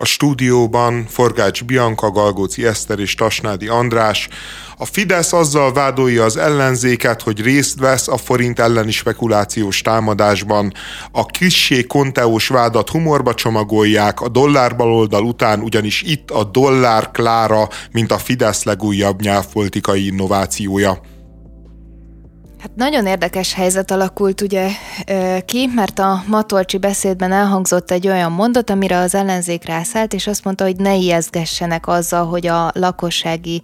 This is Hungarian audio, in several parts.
A stúdióban Forgács Bianca, Galgóci Eszter és Tasnádi András. A Fidesz azzal vádolja az ellenzéket, hogy részt vesz a forint elleni spekulációs támadásban. A kissé konteós vádat humorba csomagolják, a dollár baloldal után ugyanis itt a dollár klára, mint a Fidesz legújabb nyelvpolitikai innovációja. Hát nagyon érdekes helyzet alakult ugye ki, mert a Matolcsi beszédben elhangzott egy olyan mondat, amire az ellenzék rászállt, és azt mondta, hogy ne ijeszgessenek azzal, hogy a lakossági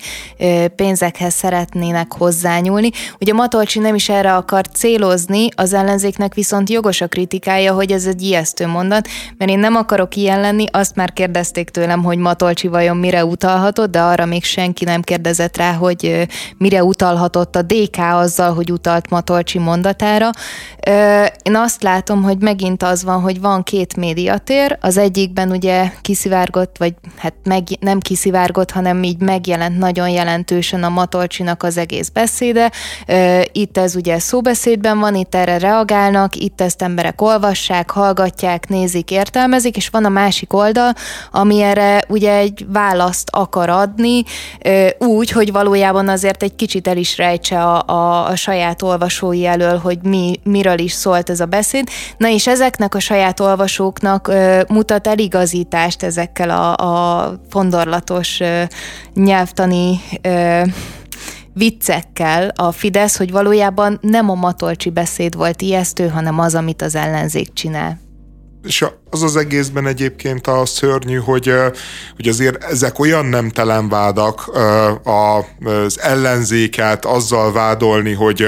pénzekhez szeretnének hozzányúlni. Ugye Matolcsi nem is erre akart célozni, az ellenzéknek viszont jogos a kritikája, hogy ez egy ijesztő mondat, mert én nem akarok ilyen lenni, azt már kérdezték tőlem, hogy Matolcsi vajon mire utalhatott, de arra még senki nem kérdezett rá, hogy mire utalhatott a DK azzal, hogy utalt Matolcsi mondatára. Én azt látom, hogy megint az van, hogy van két médiatér, az egyikben ugye kiszivárgott, vagy hát meg, nem kiszivárgott, hanem így megjelent nagyon jelentősen a Matolcsinak az egész beszéde. Itt ez ugye szóbeszédben van, itt erre reagálnak, itt ezt emberek olvassák, hallgatják, nézik, értelmezik, és van a másik oldal, ami erre ugye egy választ akar adni, úgy, hogy valójában azért egy kicsit el is rejtse a, a, a saját saját olvasói elől, hogy mi, miről is szólt ez a beszéd. Na és ezeknek a saját olvasóknak ö, mutat eligazítást ezekkel a, a fondorlatos ö, nyelvtani ö, viccekkel a Fidesz, hogy valójában nem a Matolcsi beszéd volt ijesztő, hanem az, amit az ellenzék csinál. És az az egészben egyébként a szörnyű, hogy, hogy azért ezek olyan nemtelen vádak az ellenzéket azzal vádolni, hogy,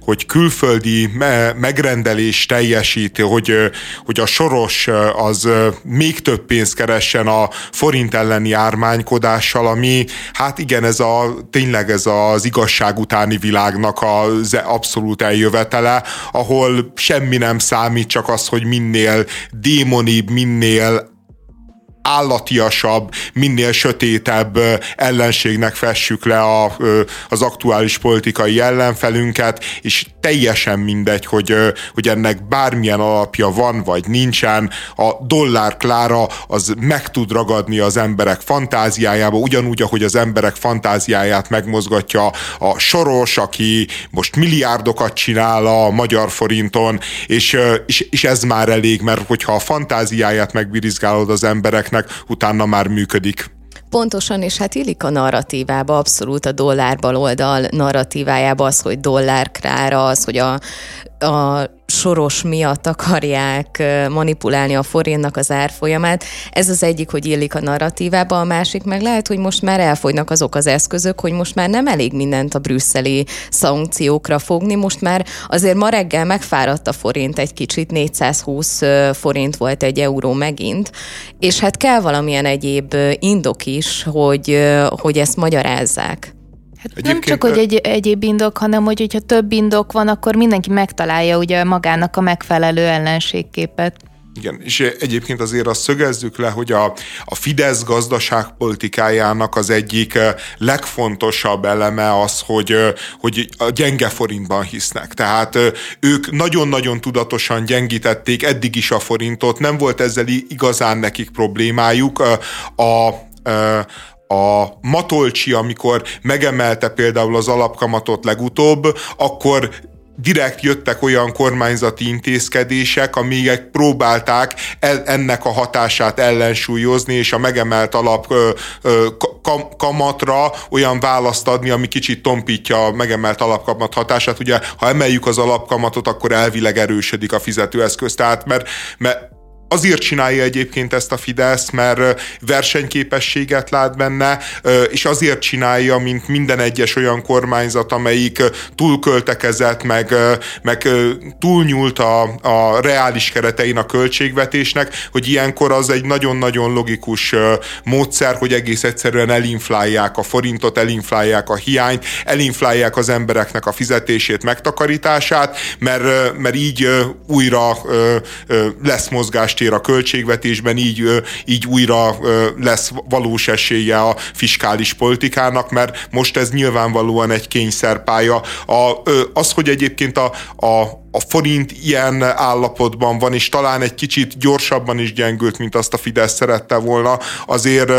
hogy külföldi megrendelés teljesíti, hogy, hogy a soros az még több pénzt keressen a forint elleni ármánykodással, ami hát igen, ez a tényleg ez az igazság utáni világnak az abszolút eljövetele, ahol semmi nem számít, csak az, hogy minél démonibb, minél állatiasabb, minél sötétebb ellenségnek fessük le a, az aktuális politikai ellenfelünket, és teljesen mindegy, hogy, hogy ennek bármilyen alapja van, vagy nincsen, a dollár klára az meg tud ragadni az emberek fantáziájába, ugyanúgy, ahogy az emberek fantáziáját megmozgatja a Soros, aki most milliárdokat csinál a magyar forinton, és, és, és ez már elég, mert hogyha a fantáziáját megbirizgálod az embereknek, embereknek, utána már működik. Pontosan, és hát illik a narratívába, abszolút a dollár baloldal narratívájába az, hogy dollár krára, az, hogy a, a soros miatt akarják manipulálni a forintnak az árfolyamát. Ez az egyik, hogy illik a narratívába, a másik meg lehet, hogy most már elfogynak azok az eszközök, hogy most már nem elég mindent a brüsszeli szankciókra fogni, most már azért ma reggel megfáradt a forint egy kicsit, 420 forint volt egy euró megint, és hát kell valamilyen egyéb indok is, hogy, hogy ezt magyarázzák. Hát Egyébként nem csak, hogy egy, egyéb indok, hanem hogy hogyha több indok van, akkor mindenki megtalálja ugye magának a megfelelő ellenségképet. Igen, és egyébként azért azt szögezzük le, hogy a, a Fidesz gazdaságpolitikájának az egyik legfontosabb eleme az, hogy, hogy a gyenge forintban hisznek. Tehát ők nagyon-nagyon tudatosan gyengítették eddig is a forintot, nem volt ezzel igazán nekik problémájuk. A, a a Matolcsi, amikor megemelte például az alapkamatot legutóbb, akkor direkt jöttek olyan kormányzati intézkedések, amelyek próbálták ennek a hatását ellensúlyozni, és a megemelt alap kamatra olyan választ adni, ami kicsit tompítja a megemelt alapkamat hatását. Ugye, ha emeljük az alapkamatot, akkor elvileg erősödik a fizetőeszköz. Tehát, mert, mert Azért csinálja egyébként ezt a Fidesz, mert versenyképességet lát benne, és azért csinálja, mint minden egyes olyan kormányzat, amelyik túlköltekezett, meg, meg túlnyúlt a, a reális keretein a költségvetésnek, hogy ilyenkor az egy nagyon-nagyon logikus módszer, hogy egész egyszerűen elinflálják a forintot, elinflálják a hiányt, elinflálják az embereknek a fizetését, megtakarítását, mert, mert így újra lesz mozgás tér a költségvetésben, így, így újra lesz valós esélye a fiskális politikának, mert most ez nyilvánvalóan egy kényszerpálya. A, az, hogy egyébként a, a a forint ilyen állapotban van, és talán egy kicsit gyorsabban is gyengült, mint azt a Fidesz szerette volna, azért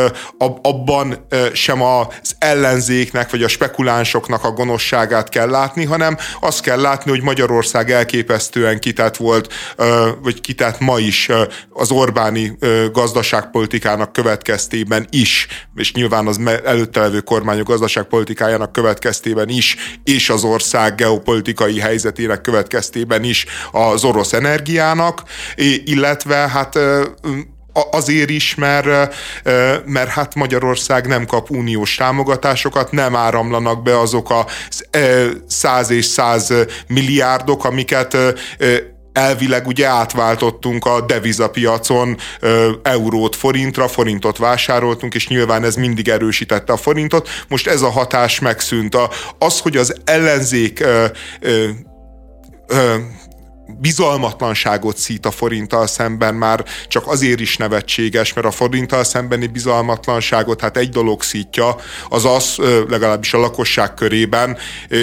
abban sem az ellenzéknek, vagy a spekulánsoknak a gonoszságát kell látni, hanem azt kell látni, hogy Magyarország elképesztően kitett volt, vagy kitett ma is az Orbáni gazdaságpolitikának következtében is, és nyilván az előtte levő kormányok gazdaságpolitikájának következtében is, és az ország geopolitikai helyzetének következtében is az orosz energiának, illetve hát azért is, mert, mert hát Magyarország nem kap uniós támogatásokat, nem áramlanak be azok a száz és száz milliárdok, amiket elvileg ugye átváltottunk a devizapiacon eurót forintra, forintot vásároltunk, és nyilván ez mindig erősítette a forintot. Most ez a hatás megszűnt. A, az, hogy az ellenzék ö, bizalmatlanságot szít a forinttal szemben már csak azért is nevetséges, mert a forinttal szembeni bizalmatlanságot hát egy dolog szítja, az az legalábbis a lakosság körében,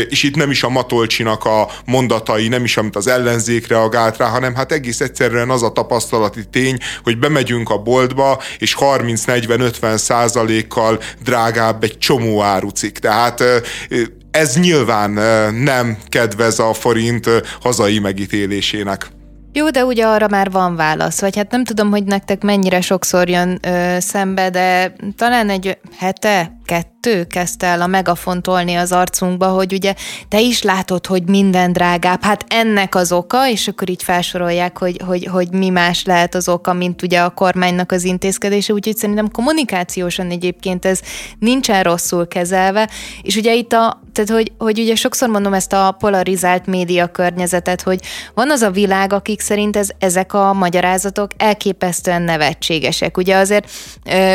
és itt nem is a Matolcsinak a mondatai, nem is amit az ellenzék reagált rá, hanem hát egész egyszerűen az a tapasztalati tény, hogy bemegyünk a boltba, és 30-40-50 százalékkal drágább egy csomó árucik. Tehát ez nyilván nem kedvez a forint hazai megítélésének. Jó, de ugye arra már van válasz, vagy hát nem tudom, hogy nektek mennyire sokszor jön ö, szembe, de talán egy hete, kettő kezdte el a megafontolni az arcunkba, hogy ugye te is látod, hogy minden drágább, hát ennek az oka, és akkor így felsorolják, hogy, hogy, hogy mi más lehet az oka, mint ugye a kormánynak az intézkedése, úgyhogy szerintem kommunikációsan egyébként ez nincsen rosszul kezelve, és ugye itt a, tehát hogy, hogy ugye sokszor mondom ezt a polarizált média környezetet, hogy van az a világ, akik szerint ez, ezek a magyarázatok elképesztően nevetségesek. Ugye azért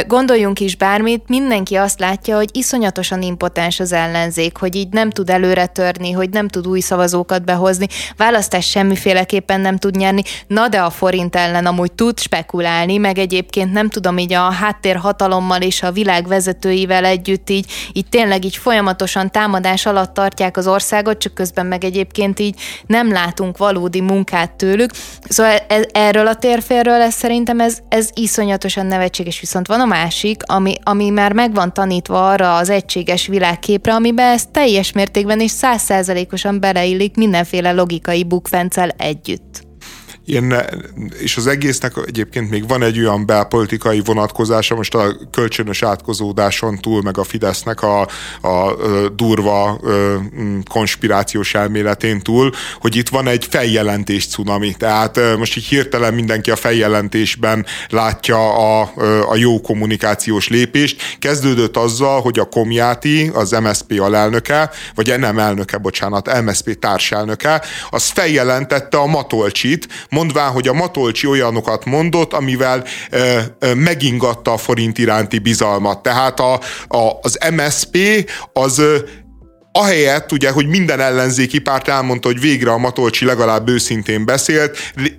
gondoljunk is bármit, mindenki azt látja, hogy iszonyatosan impotens az ellenzék, hogy így nem tud előre törni, hogy nem tud új szavazókat behozni, választás semmiféleképpen nem tud nyerni, na de a forint ellen amúgy tud spekulálni, meg egyébként nem tudom így a háttérhatalommal és a világ vezetőivel együtt így, így tényleg így folyamatosan támadás alatt tartják az országot, csak közben meg egyébként így nem látunk valódi munkát tőlük. Szóval ez, erről a térfélről ez szerintem ez, ez iszonyatosan nevetséges, viszont van a másik, ami, ami már meg van tanítva arra az egységes világképre, amiben ez teljes mértékben és százszázalékosan beleillik mindenféle logikai bukfencel együtt. Én, és az egésznek egyébként még van egy olyan belpolitikai vonatkozása, most a kölcsönös átkozódáson túl, meg a Fidesznek a, a durva konspirációs elméletén túl, hogy itt van egy feljelentés cunami. Tehát most így hirtelen mindenki a feljelentésben látja a, a jó kommunikációs lépést. Kezdődött azzal, hogy a Komjáti, az MSP alelnöke, vagy nem elnöke, bocsánat, MSP társelnöke, az feljelentette a Matolcsit, mondván, hogy a Matolcsi olyanokat mondott, amivel ö, ö, megingatta a forint iránti bizalmat. Tehát a, a, az MSP az ahelyett ugye, hogy minden ellenzéki párt elmondta, hogy végre a Matolcsi legalább őszintén beszélt,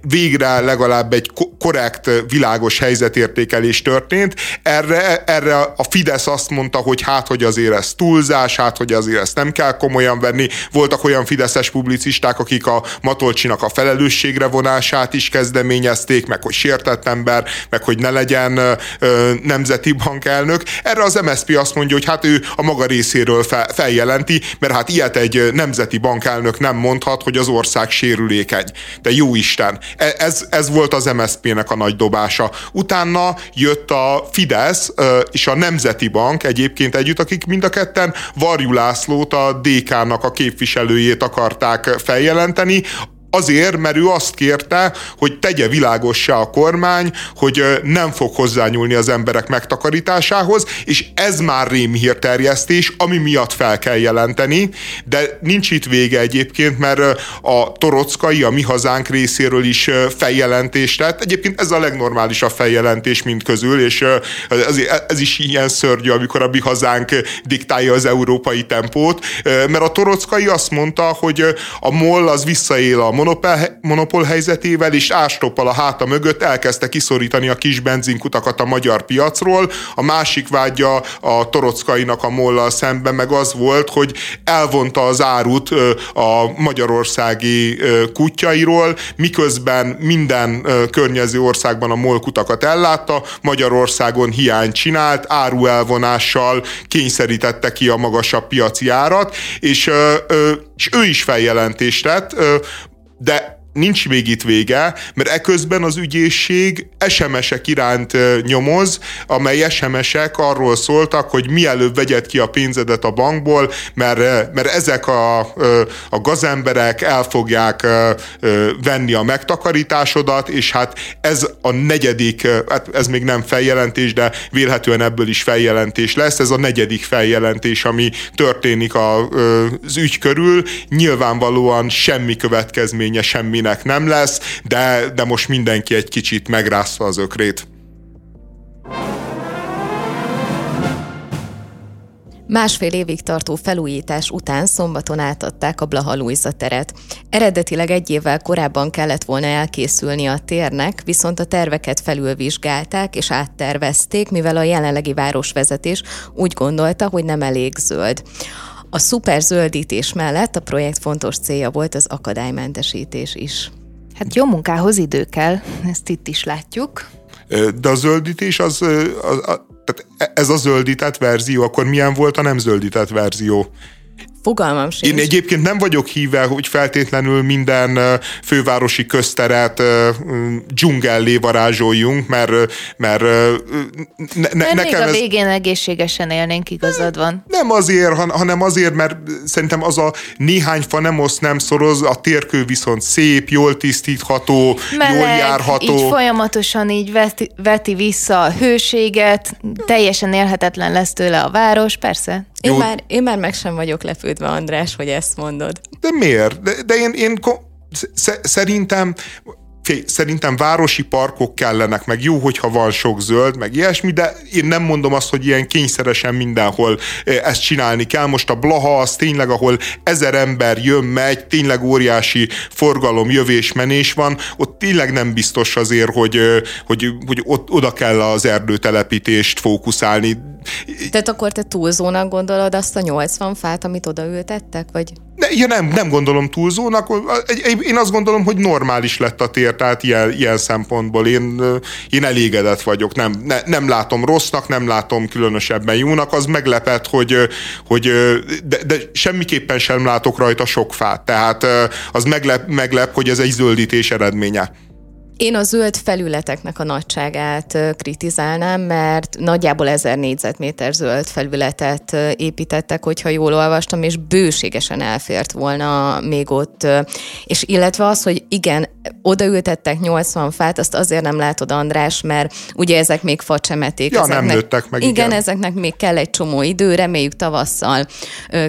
végre legalább egy korrekt, világos helyzetértékelés történt, erre, erre a Fidesz azt mondta, hogy hát, hogy azért ez túlzás, hát, hogy azért ezt nem kell komolyan venni. Voltak olyan fideszes publicisták, akik a Matolcsinak a felelősségre vonását is kezdeményezték, meg hogy sértett ember, meg hogy ne legyen ö, nemzeti bankelnök. Erre az MSZP azt mondja, hogy hát ő a maga részéről fel, feljelenti, mert hát ilyet egy nemzeti bankelnök nem mondhat, hogy az ország sérülékeny. De jó Isten, e, ez, ez volt az MSZP-nek a nagy dobása. Utána jött a Fidesz és a Nemzeti Bank egyébként együtt, akik mind a ketten Varjú Lászlót, a DK-nak a képviselőjét akarták feljelenteni, Azért, mert ő azt kérte, hogy tegye világossá a kormány, hogy nem fog hozzányúlni az emberek megtakarításához, és ez már rémhírterjesztés, ami miatt fel kell jelenteni, de nincs itt vége egyébként, mert a Torockai, a mi hazánk részéről is feljelentést tett. Egyébként ez a legnormálisabb feljelentés mint közül, és ez, ez is ilyen szörnyű, amikor a mi hazánk diktálja az európai tempót, mert a Torockai azt mondta, hogy a MOL az visszaél a monopól helyzetével, és ástoppal a háta mögött elkezdte kiszorítani a kis benzinkutakat a magyar piacról. A másik vágya a torockainak a mollal szemben meg az volt, hogy elvonta az árut a magyarországi kutyairól, miközben minden környező országban a MOL kutakat ellátta, Magyarországon hiány csinált, áruelvonással kényszerítette ki a magasabb piaci árat, és, és ő is feljelentést tett, de nincs még itt vége, mert eközben az ügyészség SMS-ek iránt nyomoz, amely SMS-ek arról szóltak, hogy mielőbb vegyed ki a pénzedet a bankból, mert, mert ezek a, a gazemberek el fogják venni a megtakarításodat, és hát ez a negyedik, hát ez még nem feljelentés, de vélhetően ebből is feljelentés lesz, ez a negyedik feljelentés, ami történik az ügy körül, nyilvánvalóan semmi következménye, semmi semminek nem lesz, de, de most mindenki egy kicsit megrázta az ökrét. Másfél évig tartó felújítás után szombaton átadták a Blaha Luisa teret. Eredetileg egy évvel korábban kellett volna elkészülni a térnek, viszont a terveket felülvizsgálták és áttervezték, mivel a jelenlegi városvezetés úgy gondolta, hogy nem elég zöld. A szuperzöldítés mellett a projekt fontos célja volt az akadálymentesítés is. Hát jó munkához idő kell, ezt itt is látjuk. De a zöldítés az, az, az tehát ez a zöldített verzió, akkor milyen volt a nem zöldített verzió? Fogalmam sincs. Én egyébként nem vagyok híve, hogy feltétlenül minden fővárosi közteret dzsungellé varázsoljunk, mert, mert ne, ne, nekem még a végén ez... egészségesen élnénk, igazad van. Nem azért, hanem azért, mert szerintem az a néhány fa nem osz, nem szoroz, a térkő viszont szép, jól tisztítható, Meleg, jól járható. így folyamatosan így veti, veti vissza a hőséget, teljesen élhetetlen lesz tőle a város, persze. Én már, én már meg sem vagyok lepődve, András, hogy ezt mondod. De miért? De, de én, én szerintem szerintem városi parkok kellenek, meg jó, hogyha van sok zöld, meg ilyesmi, de én nem mondom azt, hogy ilyen kényszeresen mindenhol ezt csinálni kell. Most a Blaha az tényleg, ahol ezer ember jön, megy, tényleg óriási forgalom, jövés, menés van, ott tényleg nem biztos azért, hogy, hogy, hogy ott, oda kell az erdőtelepítést fókuszálni. Tehát akkor te túlzónak gondolod azt a 80 fát, amit odaültettek, vagy? Ne, ja, nem, nem gondolom túlzónak. Én azt gondolom, hogy normális lett a tér, tehát ilyen, ilyen szempontból én, én elégedett vagyok. Nem, ne, nem látom rossznak, nem látom különösebben jónak. Az meglepett, hogy, hogy de, de semmiképpen sem látok rajta sok fát. Tehát az meglep, meglep hogy ez egy zöldítés eredménye. Én a zöld felületeknek a nagyságát kritizálnám, mert nagyjából ezer négyzetméter zöld felületet építettek, hogyha jól olvastam, és bőségesen elfért volna még ott. És illetve az, hogy igen, odaültettek 80 fát, azt azért nem látod, András, mert ugye ezek még facsemeték. Ja, ezeknek, nem nőttek meg, igen. Igen, ezeknek még kell egy csomó idő, reméljük tavasszal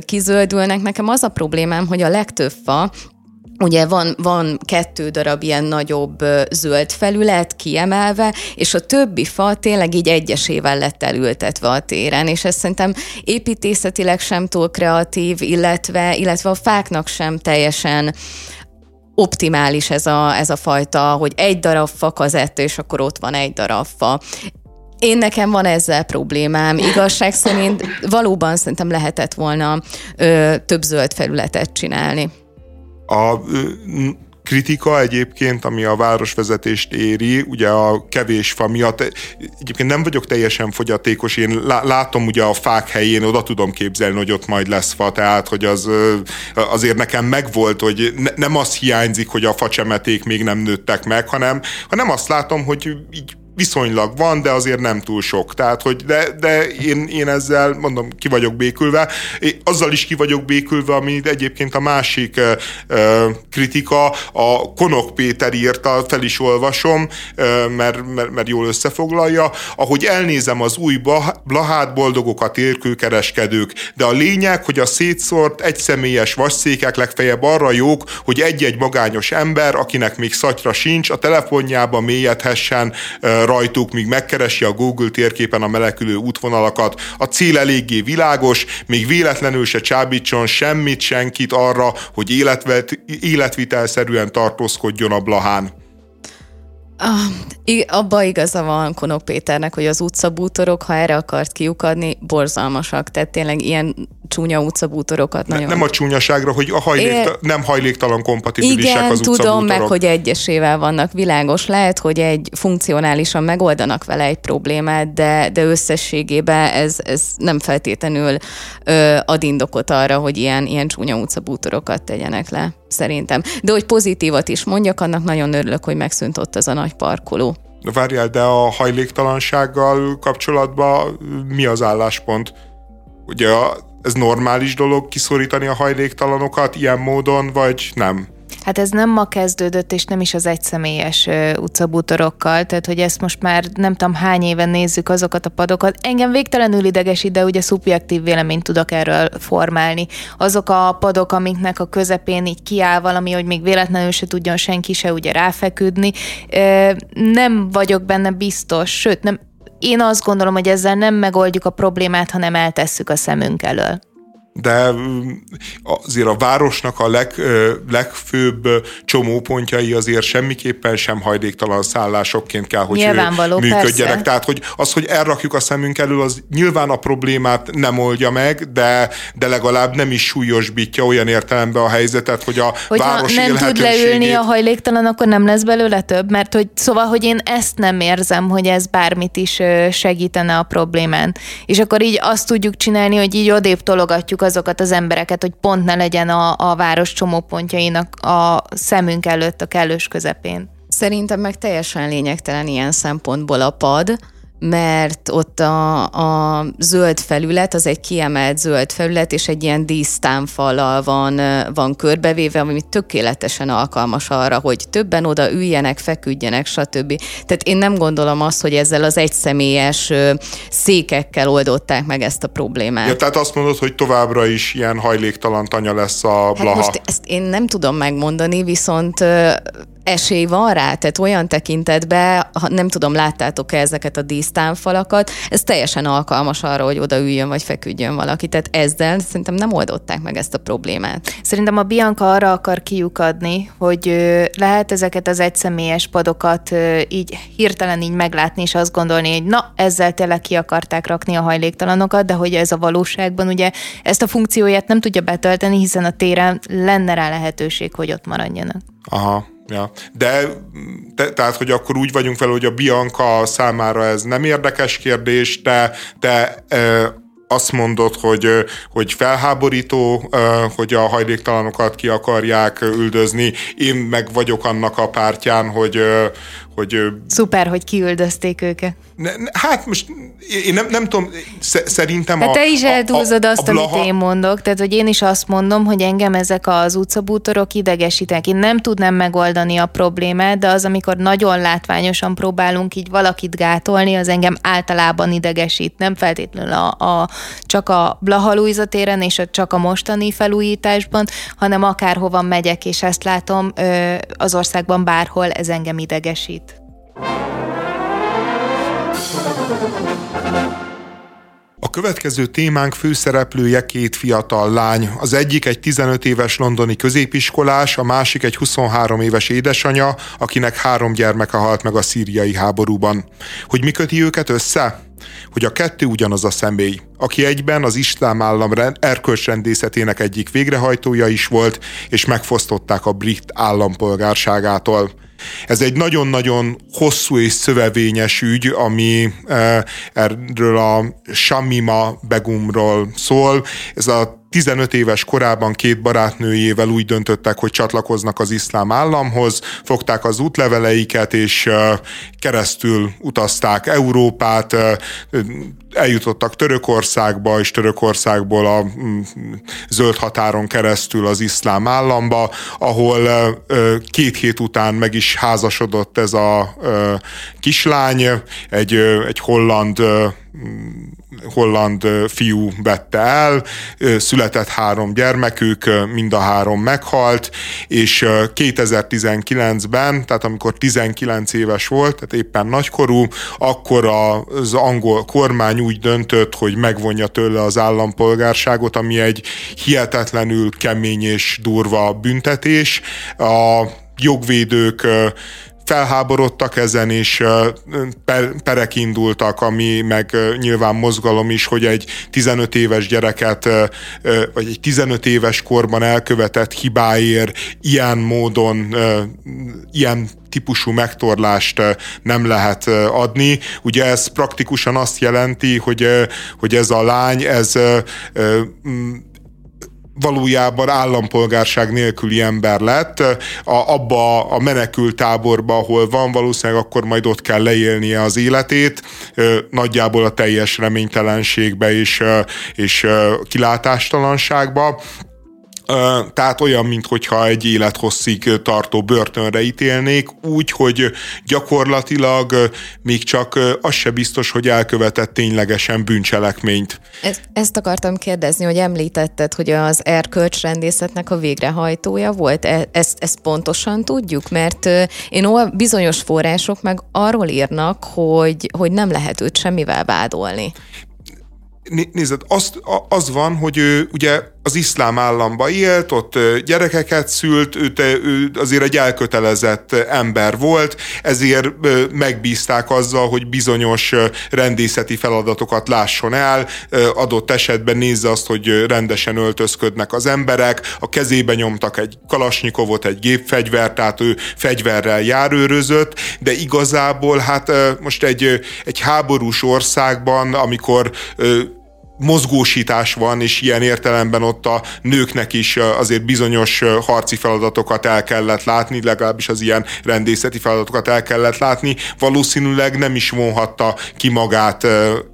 kizöldülnek. Nekem az a problémám, hogy a legtöbb fa Ugye van, van kettő darab ilyen nagyobb zöld felület kiemelve, és a többi fa tényleg így egyesével lett elültetve a téren, és ez szerintem építészetileg sem túl kreatív, illetve, illetve a fáknak sem teljesen optimális ez a, ez a fajta, hogy egy darab fa kazetta, és akkor ott van egy darab fa. Én nekem van ezzel problémám. Igazság szerint valóban szerintem lehetett volna ö, több zöld felületet csinálni. A kritika egyébként, ami a városvezetést éri, ugye a kevés fa miatt, egyébként nem vagyok teljesen fogyatékos, én látom ugye a fák helyén, oda tudom képzelni, hogy ott majd lesz fa, tehát hogy az azért nekem megvolt, hogy ne, nem az hiányzik, hogy a facsemeték még nem nőttek meg, hanem, hanem azt látom, hogy így viszonylag van, de azért nem túl sok. Tehát, hogy de, de én, én ezzel, mondom, ki vagyok békülve. Én azzal is ki vagyok békülve, ami egyébként a másik uh, kritika, a Konok Péter írta, fel is olvasom, uh, mert, mert, mert jól összefoglalja. Ahogy elnézem az új Blahát, boldogok a térkőkereskedők, de a lényeg, hogy a szétszórt egyszemélyes vasszékek legfeljebb arra jók, hogy egy-egy magányos ember, akinek még szatyra sincs, a telefonjába mélyedhessen uh, rajtuk, míg megkeresi a Google térképen a melekülő útvonalakat. A cél eléggé világos, még véletlenül se csábítson semmit senkit arra, hogy életvet, életvitelszerűen tartózkodjon a Blahán. Ah, abba igaza van Konok Péternek, hogy az utcabútorok, ha erre akart kiukadni, borzalmasak. Tehát tényleg ilyen csúnya utcabútorokat nagyon... Nem a csúnyaságra, hogy a hajlékta, é... nem hajléktalan kompatibilisek Igen, az tudom, meg hogy egyesével vannak világos. Lehet, hogy egy funkcionálisan megoldanak vele egy problémát, de, de összességében ez, ez nem feltétlenül ö, ad indokot arra, hogy ilyen, ilyen csúnya utcabútorokat tegyenek le, szerintem. De hogy pozitívat is mondjak, annak nagyon örülök, hogy megszűnt ott az a nagy parkoló. Várjál, de a hajléktalansággal kapcsolatban mi az álláspont? Ugye ez normális dolog kiszorítani a hajléktalanokat ilyen módon, vagy nem? Hát ez nem ma kezdődött, és nem is az egyszemélyes utcabútorokkal, tehát hogy ezt most már nem tudom hány éven nézzük azokat a padokat. Engem végtelenül idegesít, de ugye szubjektív véleményt tudok erről formálni. Azok a padok, amiknek a közepén így kiáll valami, hogy még véletlenül se tudjon senki se ugye ráfeküdni, nem vagyok benne biztos, sőt, nem, én azt gondolom, hogy ezzel nem megoldjuk a problémát, hanem eltesszük a szemünk elől de mm, azért a városnak a leg, legfőbb csomópontjai azért semmiképpen sem hajléktalan szállásokként kell, hogy működjenek. Persze. Tehát, hogy az, hogy elrakjuk a szemünk elől, az nyilván a problémát nem oldja meg, de, de legalább nem is súlyosbítja olyan értelemben a helyzetet, hogy a Hogyha város nem tud leülni a hajléktalan, akkor nem lesz belőle több, mert hogy szóval, hogy én ezt nem érzem, hogy ez bármit is segítene a problémán. És akkor így azt tudjuk csinálni, hogy így odébb tologatjuk azokat az embereket, hogy pont ne legyen a, a város csomópontjainak a szemünk előtt a kellős közepén. Szerintem meg teljesen lényegtelen ilyen szempontból a pad, mert ott a, a zöld felület, az egy kiemelt zöld felület, és egy ilyen dísztámfallal van, van körbevéve, ami tökéletesen alkalmas arra, hogy többen oda üljenek, feküdjenek, stb. Tehát én nem gondolom azt, hogy ezzel az egyszemélyes székekkel oldották meg ezt a problémát. Ja, tehát azt mondod, hogy továbbra is ilyen hajléktalan tanya lesz a hát blaha. Hát most ezt én nem tudom megmondani, viszont esély van rá, tehát olyan tekintetben, ha nem tudom, láttátok-e ezeket a dísztánfalakat, ez teljesen alkalmas arra, hogy odaüljön vagy feküdjön valaki. Tehát ezzel szerintem nem oldották meg ezt a problémát. Szerintem a Bianca arra akar kiukadni, hogy lehet ezeket az egyszemélyes padokat így hirtelen így meglátni, és azt gondolni, hogy na, ezzel tényleg ki akarták rakni a hajléktalanokat, de hogy ez a valóságban ugye ezt a funkcióját nem tudja betölteni, hiszen a téren lenne rá lehetőség, hogy ott maradjanak. Aha, Ja. De te, tehát, hogy akkor úgy vagyunk vele, hogy a Bianca számára ez nem érdekes kérdés, te, te e, azt mondod, hogy, hogy felháborító, hogy a hajléktalanokat ki akarják üldözni. Én meg vagyok annak a pártján, hogy, hogy... Szuper, hogy kiüldözték őket. Ne, ne, hát most én nem, nem tudom, szerintem hát a... te is eldúzod a, a, azt, a blaha... amit én mondok, tehát hogy én is azt mondom, hogy engem ezek az utcabútorok idegesítenek. Én nem tudnám megoldani a problémát, de az, amikor nagyon látványosan próbálunk így valakit gátolni, az engem általában idegesít. Nem feltétlenül a, a, csak a Blaha téren és a, csak a mostani felújításban, hanem akárhova megyek, és ezt látom az országban bárhol, ez engem idegesít. A következő témánk főszereplője két fiatal lány. Az egyik egy 15 éves londoni középiskolás, a másik egy 23 éves édesanya, akinek három gyermeke halt meg a szíriai háborúban. Hogy mi köti őket össze? Hogy a kettő ugyanaz a személy, aki egyben az iszlám állam erkölcsrendészetének egyik végrehajtója is volt, és megfosztották a brit állampolgárságától. Ez egy nagyon-nagyon hosszú és szövevényes ügy, ami e, erről a Shamima Begumról szól. Ez a 15 éves korában két barátnőjével úgy döntöttek, hogy csatlakoznak az iszlám államhoz, fogták az útleveleiket, és keresztül utazták Európát, eljutottak Törökországba, és Törökországból a mm, zöld határon keresztül az iszlám államba, ahol két hét után meg is házasodott ez a kislány, egy, egy holland holland fiú vette el, született három gyermekük, mind a három meghalt, és 2019-ben, tehát amikor 19 éves volt, tehát éppen nagykorú, akkor az angol kormány úgy döntött, hogy megvonja tőle az állampolgárságot, ami egy hihetetlenül kemény és durva büntetés. A jogvédők felháborodtak ezen, és perek indultak, ami meg nyilván mozgalom is, hogy egy 15 éves gyereket, vagy egy 15 éves korban elkövetett hibáért ilyen módon, ilyen típusú megtorlást nem lehet adni. Ugye ez praktikusan azt jelenti, hogy, hogy ez a lány, ez valójában állampolgárság nélküli ember lett, a, abba a menekült táborba, ahol van, valószínűleg akkor majd ott kell leélnie az életét, nagyjából a teljes reménytelenségbe és, és kilátástalanságba tehát olyan, mintha egy élethosszig tartó börtönre ítélnék, úgy, hogy gyakorlatilag még csak az se biztos, hogy elkövetett ténylegesen bűncselekményt. Ezt, ezt akartam kérdezni, hogy említetted, hogy az erkölcsrendészetnek a végrehajtója volt. E, ezt, ezt pontosan tudjuk? Mert én bizonyos források meg arról írnak, hogy, hogy nem lehet őt semmivel vádolni. Nézd, az, az van, hogy ő ugye az iszlám államba élt, ott gyerekeket szült, ő, ő azért egy elkötelezett ember volt, ezért megbízták azzal, hogy bizonyos rendészeti feladatokat lásson el, adott esetben nézze azt, hogy rendesen öltözködnek az emberek, a kezébe nyomtak egy kalasnyikovot, egy gépfegyvert, tehát ő fegyverrel járőrözött, de igazából hát most egy, egy háborús országban, amikor mozgósítás van, és ilyen értelemben ott a nőknek is azért bizonyos harci feladatokat el kellett látni, legalábbis az ilyen rendészeti feladatokat el kellett látni, valószínűleg nem is vonhatta ki magát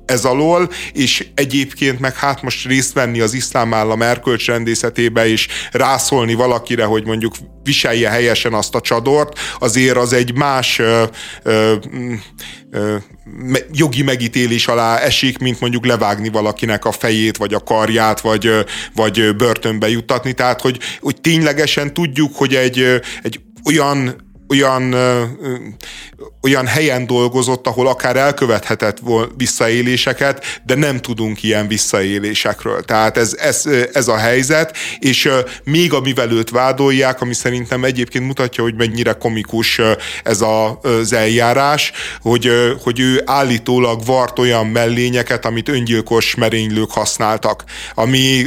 ez alól, és egyébként meg hát most részt venni az iszlám állam erkölcsrendészetébe és rászólni valakire, hogy mondjuk viselje helyesen azt a csadort, azért az egy más ö, ö, ö, jogi megítélés alá esik, mint mondjuk levágni valakinek a fejét, vagy a karját, vagy, vagy börtönbe juttatni. Tehát, hogy, hogy ténylegesen tudjuk, hogy egy, egy olyan olyan, olyan helyen dolgozott, ahol akár elkövethetett visszaéléseket, de nem tudunk ilyen visszaélésekről. Tehát ez, ez, ez a helyzet, és még amivel őt vádolják, ami szerintem egyébként mutatja, hogy mennyire komikus ez a, az eljárás, hogy, hogy ő állítólag vart olyan mellényeket, amit öngyilkos merénylők használtak, ami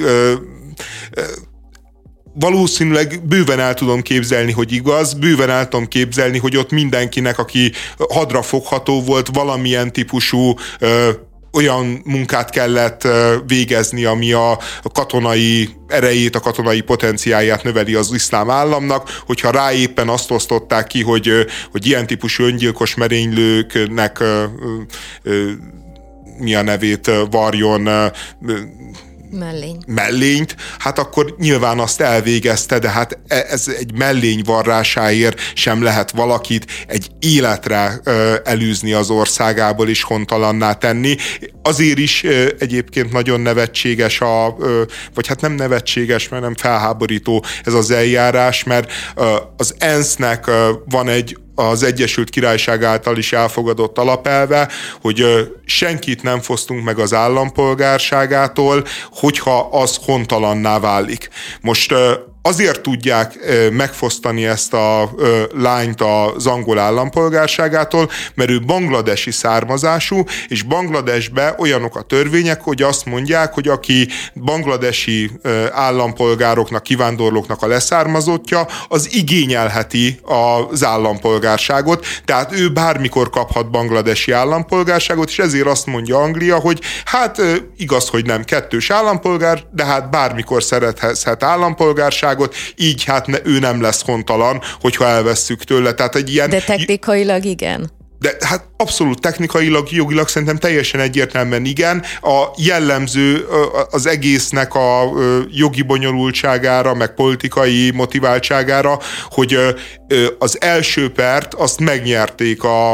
valószínűleg bőven el tudom képzelni, hogy igaz, bőven el tudom képzelni, hogy ott mindenkinek, aki hadra fogható volt, valamilyen típusú ö, olyan munkát kellett végezni, ami a katonai erejét, a katonai potenciáját növeli az iszlám államnak, hogyha rá éppen azt osztották ki, hogy, hogy ilyen típusú öngyilkos merénylőknek mi a nevét varjon Mellény. mellényt, hát akkor nyilván azt elvégezte, de hát e, ez egy mellény varrásáért sem lehet valakit egy életre elűzni az országából és hontalanná tenni. Azért is egyébként nagyon nevetséges a, vagy hát nem nevetséges, mert nem felháborító ez az eljárás, mert az ENSZ-nek van egy az Egyesült Királyság által is elfogadott alapelve, hogy senkit nem fosztunk meg az állampolgárságától, hogyha az hontalanná válik. Most azért tudják megfosztani ezt a lányt az angol állampolgárságától, mert ő bangladesi származású, és Bangladesbe olyanok a törvények, hogy azt mondják, hogy aki bangladesi állampolgároknak, kivándorlóknak a leszármazottja, az igényelheti az állampolgárságot, tehát ő bármikor kaphat bangladesi állampolgárságot, és ezért azt mondja Anglia, hogy hát igaz, hogy nem kettős állampolgár, de hát bármikor szerethet állampolgárság, biztonságot, így hát ne, ő nem lesz hontalan, hogyha elvesszük tőle. Tehát egy ilyen... De technikailag igen. De hát abszolút technikailag, jogilag szerintem teljesen egyértelműen igen. A jellemző az egésznek a jogi bonyolultságára, meg politikai motiváltságára, hogy az első pert azt megnyerték a,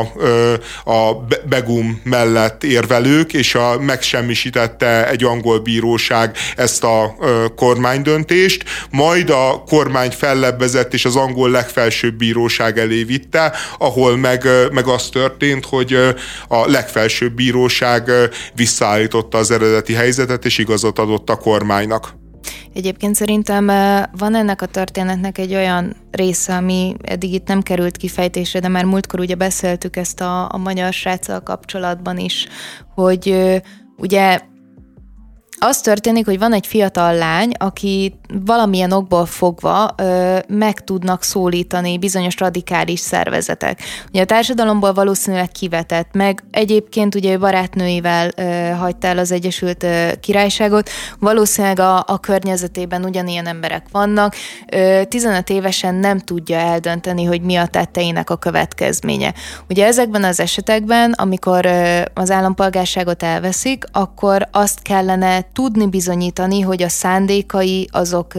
a Begum mellett érvelők, és a, megsemmisítette egy angol bíróság ezt a kormánydöntést, majd a kormány fellebbezett, és az angol legfelsőbb bíróság elé vitte, ahol meg, meg az történt, hogy a legfelsőbb bíróság visszaállította az eredeti helyzetet, és igazat adott a kormánynak. Egyébként szerintem van ennek a történetnek egy olyan része, ami eddig itt nem került kifejtésre, de már múltkor ugye beszéltük ezt a, a magyar sráccal kapcsolatban is, hogy ugye az történik, hogy van egy fiatal lány, aki valamilyen okból fogva ö, meg tudnak szólítani bizonyos radikális szervezetek. Ugye a társadalomból valószínűleg kivetett, meg egyébként ugye barátnőivel ö, hagyta el az Egyesült ö, Királyságot, valószínűleg a, a környezetében ugyanilyen emberek vannak, ö, 15 évesen nem tudja eldönteni, hogy mi a tetteinek a következménye. Ugye ezekben az esetekben, amikor ö, az állampolgárságot elveszik, akkor azt kellene tudni bizonyítani, hogy a szándékai azok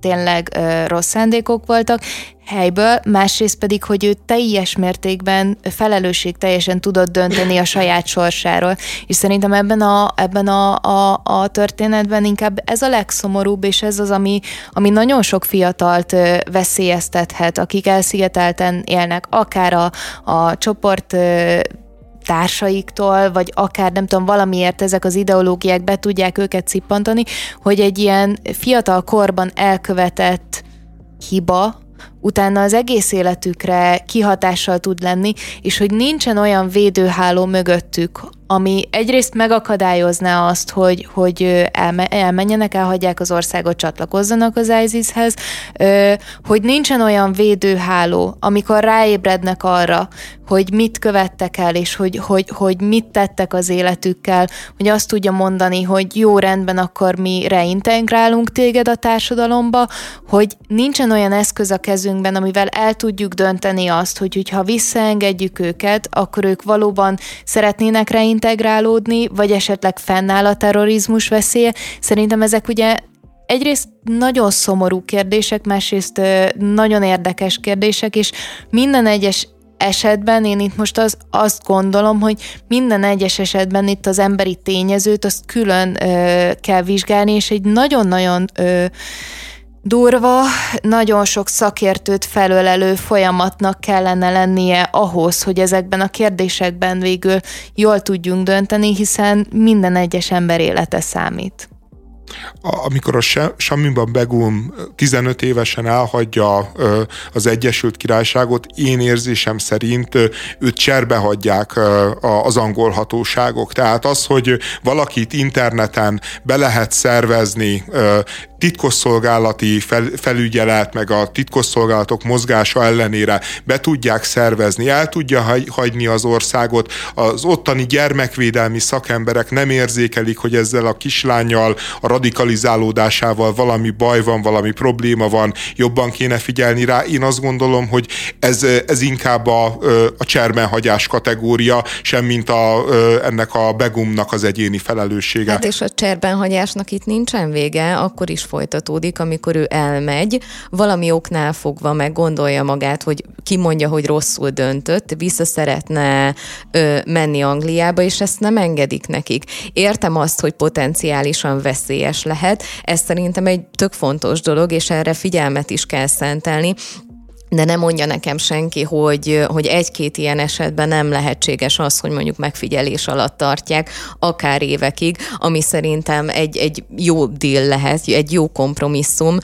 tényleg rossz szándékok voltak, helyből, másrészt pedig, hogy ő teljes mértékben felelősség teljesen tudott dönteni a saját sorsáról. És szerintem ebben a, ebben a, a, a történetben inkább ez a legszomorúbb, és ez az, ami, ami nagyon sok fiatalt veszélyeztethet, akik elszigetelten élnek, akár a, a csoport társaiktól, vagy akár nem tudom, valamiért ezek az ideológiák be tudják őket cippantani, hogy egy ilyen fiatal korban elkövetett hiba, utána az egész életükre kihatással tud lenni, és hogy nincsen olyan védőháló mögöttük, ami egyrészt megakadályozná azt, hogy, hogy elme, elmenjenek, elhagyják az országot, csatlakozzanak az ISIS-hez, hogy nincsen olyan védőháló, amikor ráébrednek arra, hogy mit követtek el, és hogy, hogy, hogy mit tettek az életükkel, hogy azt tudja mondani, hogy jó rendben, akkor mi reintegrálunk téged a társadalomba, hogy nincsen olyan eszköz a kezünkben, amivel el tudjuk dönteni azt, hogy ha visszaengedjük őket, akkor ők valóban szeretnének reintegrálni, integrálódni, vagy esetleg fennáll a terrorizmus veszélye. Szerintem ezek ugye egyrészt nagyon szomorú kérdések, másrészt nagyon érdekes kérdések, és minden egyes esetben én itt most az, azt gondolom, hogy minden egyes esetben itt az emberi tényezőt azt külön ö, kell vizsgálni, és egy nagyon-nagyon ö, durva, nagyon sok szakértőt felölelő folyamatnak kellene lennie ahhoz, hogy ezekben a kérdésekben végül jól tudjunk dönteni, hiszen minden egyes ember élete számít amikor a Samiban Begum 15 évesen elhagyja az Egyesült Királyságot, én érzésem szerint őt cserbe hagyják az angol hatóságok. Tehát az, hogy valakit interneten be lehet szervezni, titkosszolgálati fel, felügyelet, meg a titkosszolgálatok mozgása ellenére be tudják szervezni, el tudja hagyni az országot, az ottani gyermekvédelmi szakemberek nem érzékelik, hogy ezzel a kislányjal, a radikalizálódásával valami baj van, valami probléma van, jobban kéne figyelni rá. Én azt gondolom, hogy ez, ez inkább a, a csermenhagyás kategória, sem mint a, ennek a begumnak az egyéni felelőssége. Hát és a cserbenhagyásnak itt nincsen vége, akkor is folytatódik, amikor ő elmegy, valami oknál fogva meggondolja magát, hogy ki mondja, hogy rosszul döntött, vissza szeretne ö, menni Angliába, és ezt nem engedik nekik. Értem azt, hogy potenciálisan veszélyes lehet, ez szerintem egy tök fontos dolog, és erre figyelmet is kell szentelni, de nem mondja nekem senki, hogy, hogy egy-két ilyen esetben nem lehetséges az, hogy mondjuk megfigyelés alatt tartják, akár évekig, ami szerintem egy, egy jó deal lehet, egy jó kompromisszum.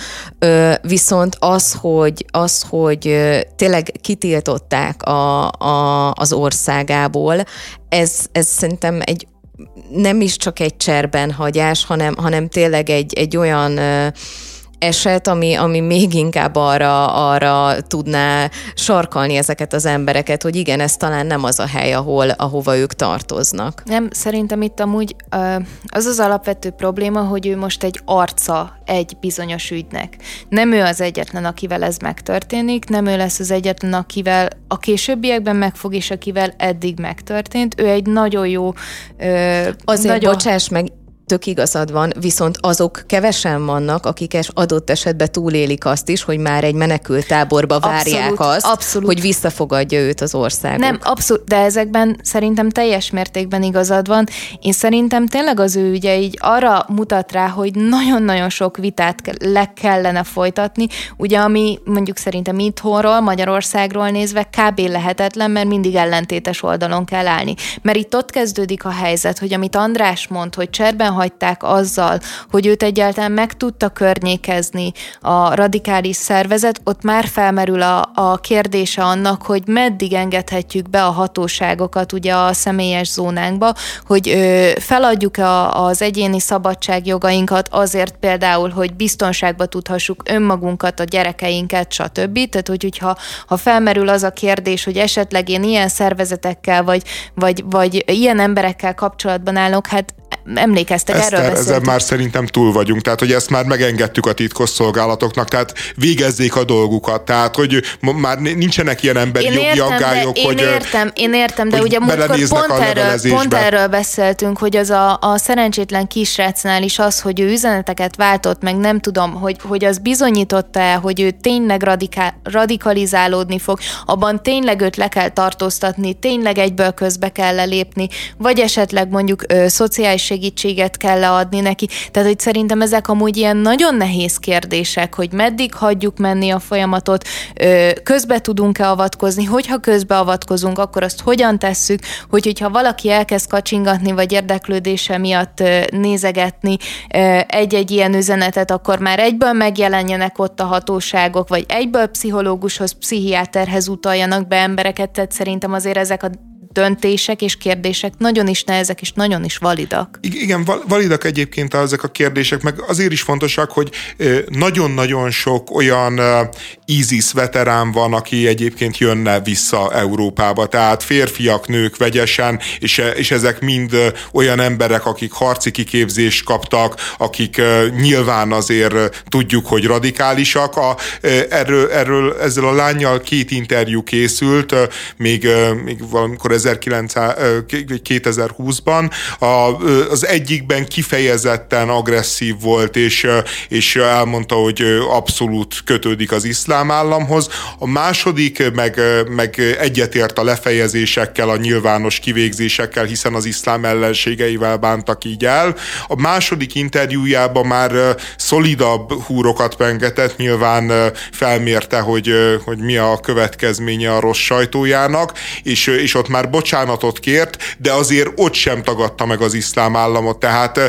Viszont az, hogy, az, hogy tényleg kitiltották a, a, az országából, ez, ez szerintem egy nem is csak egy cserben hagyás, hanem, hanem tényleg egy, egy olyan eset, ami, ami még inkább arra, arra tudná sarkalni ezeket az embereket, hogy igen, ez talán nem az a hely, ahol, ahova ők tartoznak. Nem, szerintem itt amúgy az az alapvető probléma, hogy ő most egy arca egy bizonyos ügynek. Nem ő az egyetlen, akivel ez megtörténik, nem ő lesz az egyetlen, akivel a későbbiekben megfog, és akivel eddig megtörtént. Ő egy nagyon jó... Azért, nagyon... bocsáss meg, tök igazad van, viszont azok kevesen vannak, akik adott esetben túlélik azt is, hogy már egy menekültáborba várják abszolút, azt, abszolút. hogy visszafogadja őt az ország. Nem, abszolút, de ezekben szerintem teljes mértékben igazad van. Én szerintem tényleg az ő ügye így arra mutat rá, hogy nagyon-nagyon sok vitát le kellene folytatni, ugye ami mondjuk szerintem itthonról, Magyarországról nézve kb. lehetetlen, mert mindig ellentétes oldalon kell állni. Mert itt ott kezdődik a helyzet, hogy amit András mond, hogy cserben hagyták azzal, hogy őt egyáltalán meg tudta környékezni a radikális szervezet, ott már felmerül a, a kérdése annak, hogy meddig engedhetjük be a hatóságokat ugye a személyes zónánkba, hogy ö, feladjuk-e az egyéni szabadságjogainkat azért például, hogy biztonságba tudhassuk önmagunkat, a gyerekeinket, stb. Tehát, hogy, hogyha ha felmerül az a kérdés, hogy esetleg én ilyen szervezetekkel, vagy, vagy, vagy ilyen emberekkel kapcsolatban állok, hát emlékeztek, Eszter, erről beszéltünk. Ezzel már szerintem túl vagyunk, tehát hogy ezt már megengedtük a titkos szolgálatoknak, tehát végezzék a dolgukat, tehát hogy már nincsenek ilyen emberi én jogi aggályok, én hogy... Értem, én értem, de ugye múltkor pont erről, pont erről beszéltünk, hogy az a, a szerencsétlen kisrácnál is az, hogy ő üzeneteket váltott, meg nem tudom, hogy, hogy az bizonyította el, hogy ő tényleg radikál, radikalizálódni fog, abban tényleg őt le kell tartóztatni, tényleg egyből közbe kell lépni, vagy esetleg mondjuk ö, szociális segítséget kell leadni neki. Tehát, hogy szerintem ezek amúgy ilyen nagyon nehéz kérdések, hogy meddig hagyjuk menni a folyamatot, közbe tudunk-e avatkozni, hogyha közbeavatkozunk, akkor azt hogyan tesszük, hogy hogyha valaki elkezd kacsingatni, vagy érdeklődése miatt nézegetni egy-egy ilyen üzenetet, akkor már egyből megjelenjenek ott a hatóságok, vagy egyből pszichológushoz, pszichiáterhez utaljanak be embereket, tehát szerintem azért ezek a döntések és kérdések nagyon is nehezek és nagyon is validak. Igen, validak egyébként ezek a kérdések, meg azért is fontosak, hogy nagyon-nagyon sok olyan ISIS veterán van, aki egyébként jönne vissza Európába, tehát férfiak, nők vegyesen, és, és ezek mind olyan emberek, akik harci kiképzést kaptak, akik nyilván azért tudjuk, hogy radikálisak. A, erről, erről ezzel a lányjal két interjú készült, még, még valamikor 2020-ban. Az egyikben kifejezetten agresszív volt, és, és elmondta, hogy abszolút kötődik az iszlám államhoz. A második meg, meg egyetért a lefejezésekkel, a nyilvános kivégzésekkel, hiszen az iszlám ellenségeivel bántak így el. A második interjújában már szolidabb húrokat pengetett, nyilván felmérte, hogy, hogy mi a következménye a rossz sajtójának, és, és ott már bocsánatot kért, de azért ott sem tagadta meg az iszlám államot. Tehát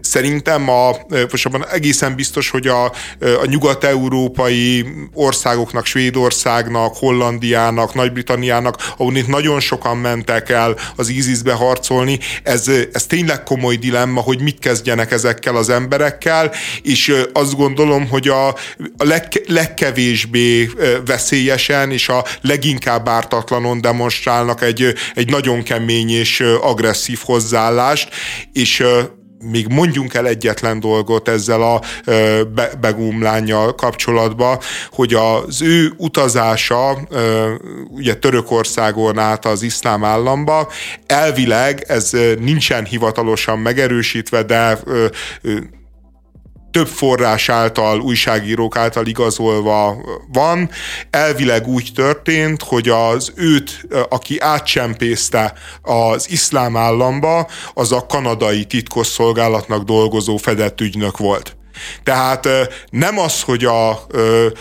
szerintem a, most egészen biztos, hogy a, a nyugat-európai országoknak, Svédországnak, Hollandiának, Nagy-Britanniának, ahol itt nagyon sokan mentek el az ISIS-be harcolni, ez, ez tényleg komoly dilemma, hogy mit kezdjenek ezekkel az emberekkel, és azt gondolom, hogy a, a leg, legkevésbé veszélyesen és a leginkább ártatlanon demonstrálnak egy, egy nagyon kemény és agresszív hozzáállást, és még mondjunk el egyetlen dolgot ezzel a Begum lányjal kapcsolatban, hogy az ő utazása ugye Törökországon át az iszlám államba, elvileg ez nincsen hivatalosan megerősítve, de több forrás által, újságírók által igazolva van. Elvileg úgy történt, hogy az őt, aki átcsempészte az iszlám államba, az a kanadai titkosszolgálatnak dolgozó fedett ügynök volt. Tehát nem az, hogy a,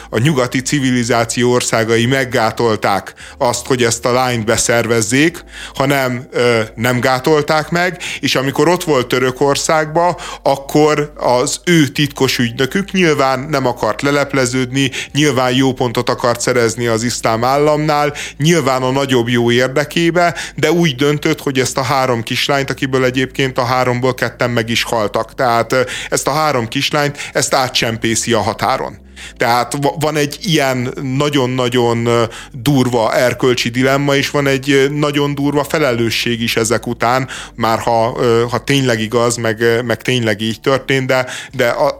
a nyugati civilizáció országai meggátolták azt, hogy ezt a lányt beszervezzék, hanem nem gátolták meg, és amikor ott volt Törökországba, akkor az ő titkos ügynökük nyilván nem akart lelepleződni, nyilván jó pontot akart szerezni az iszlám államnál, nyilván a nagyobb jó érdekébe, de úgy döntött, hogy ezt a három kislányt, akiből egyébként a háromból ketten meg is haltak. Tehát ezt a három kislányt kislányt, ezt átcsempészi a határon. Tehát van egy ilyen nagyon-nagyon durva erkölcsi dilemma, és van egy nagyon durva felelősség is ezek után, már ha, ha tényleg igaz, meg, meg tényleg így történt, de, de a...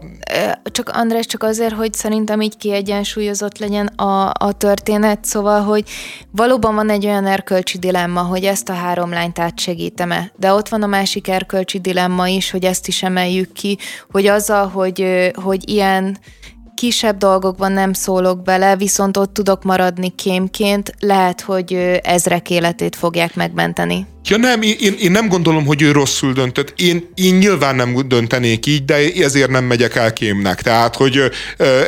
Csak András, csak azért, hogy szerintem így kiegyensúlyozott legyen a, a történet, szóval, hogy valóban van egy olyan erkölcsi dilemma, hogy ezt a három lányt átsegítem-e, de ott van a másik erkölcsi dilemma is, hogy ezt is emeljük ki, hogy azzal, hogy, hogy ilyen kisebb dolgokban nem szólok bele, viszont ott tudok maradni kémként, lehet, hogy ezrek életét fogják megmenteni. Ja nem, én, én nem gondolom, hogy ő rosszul döntött. Én, én nyilván nem döntenék így, de ezért nem megyek el kémnek. Tehát, hogy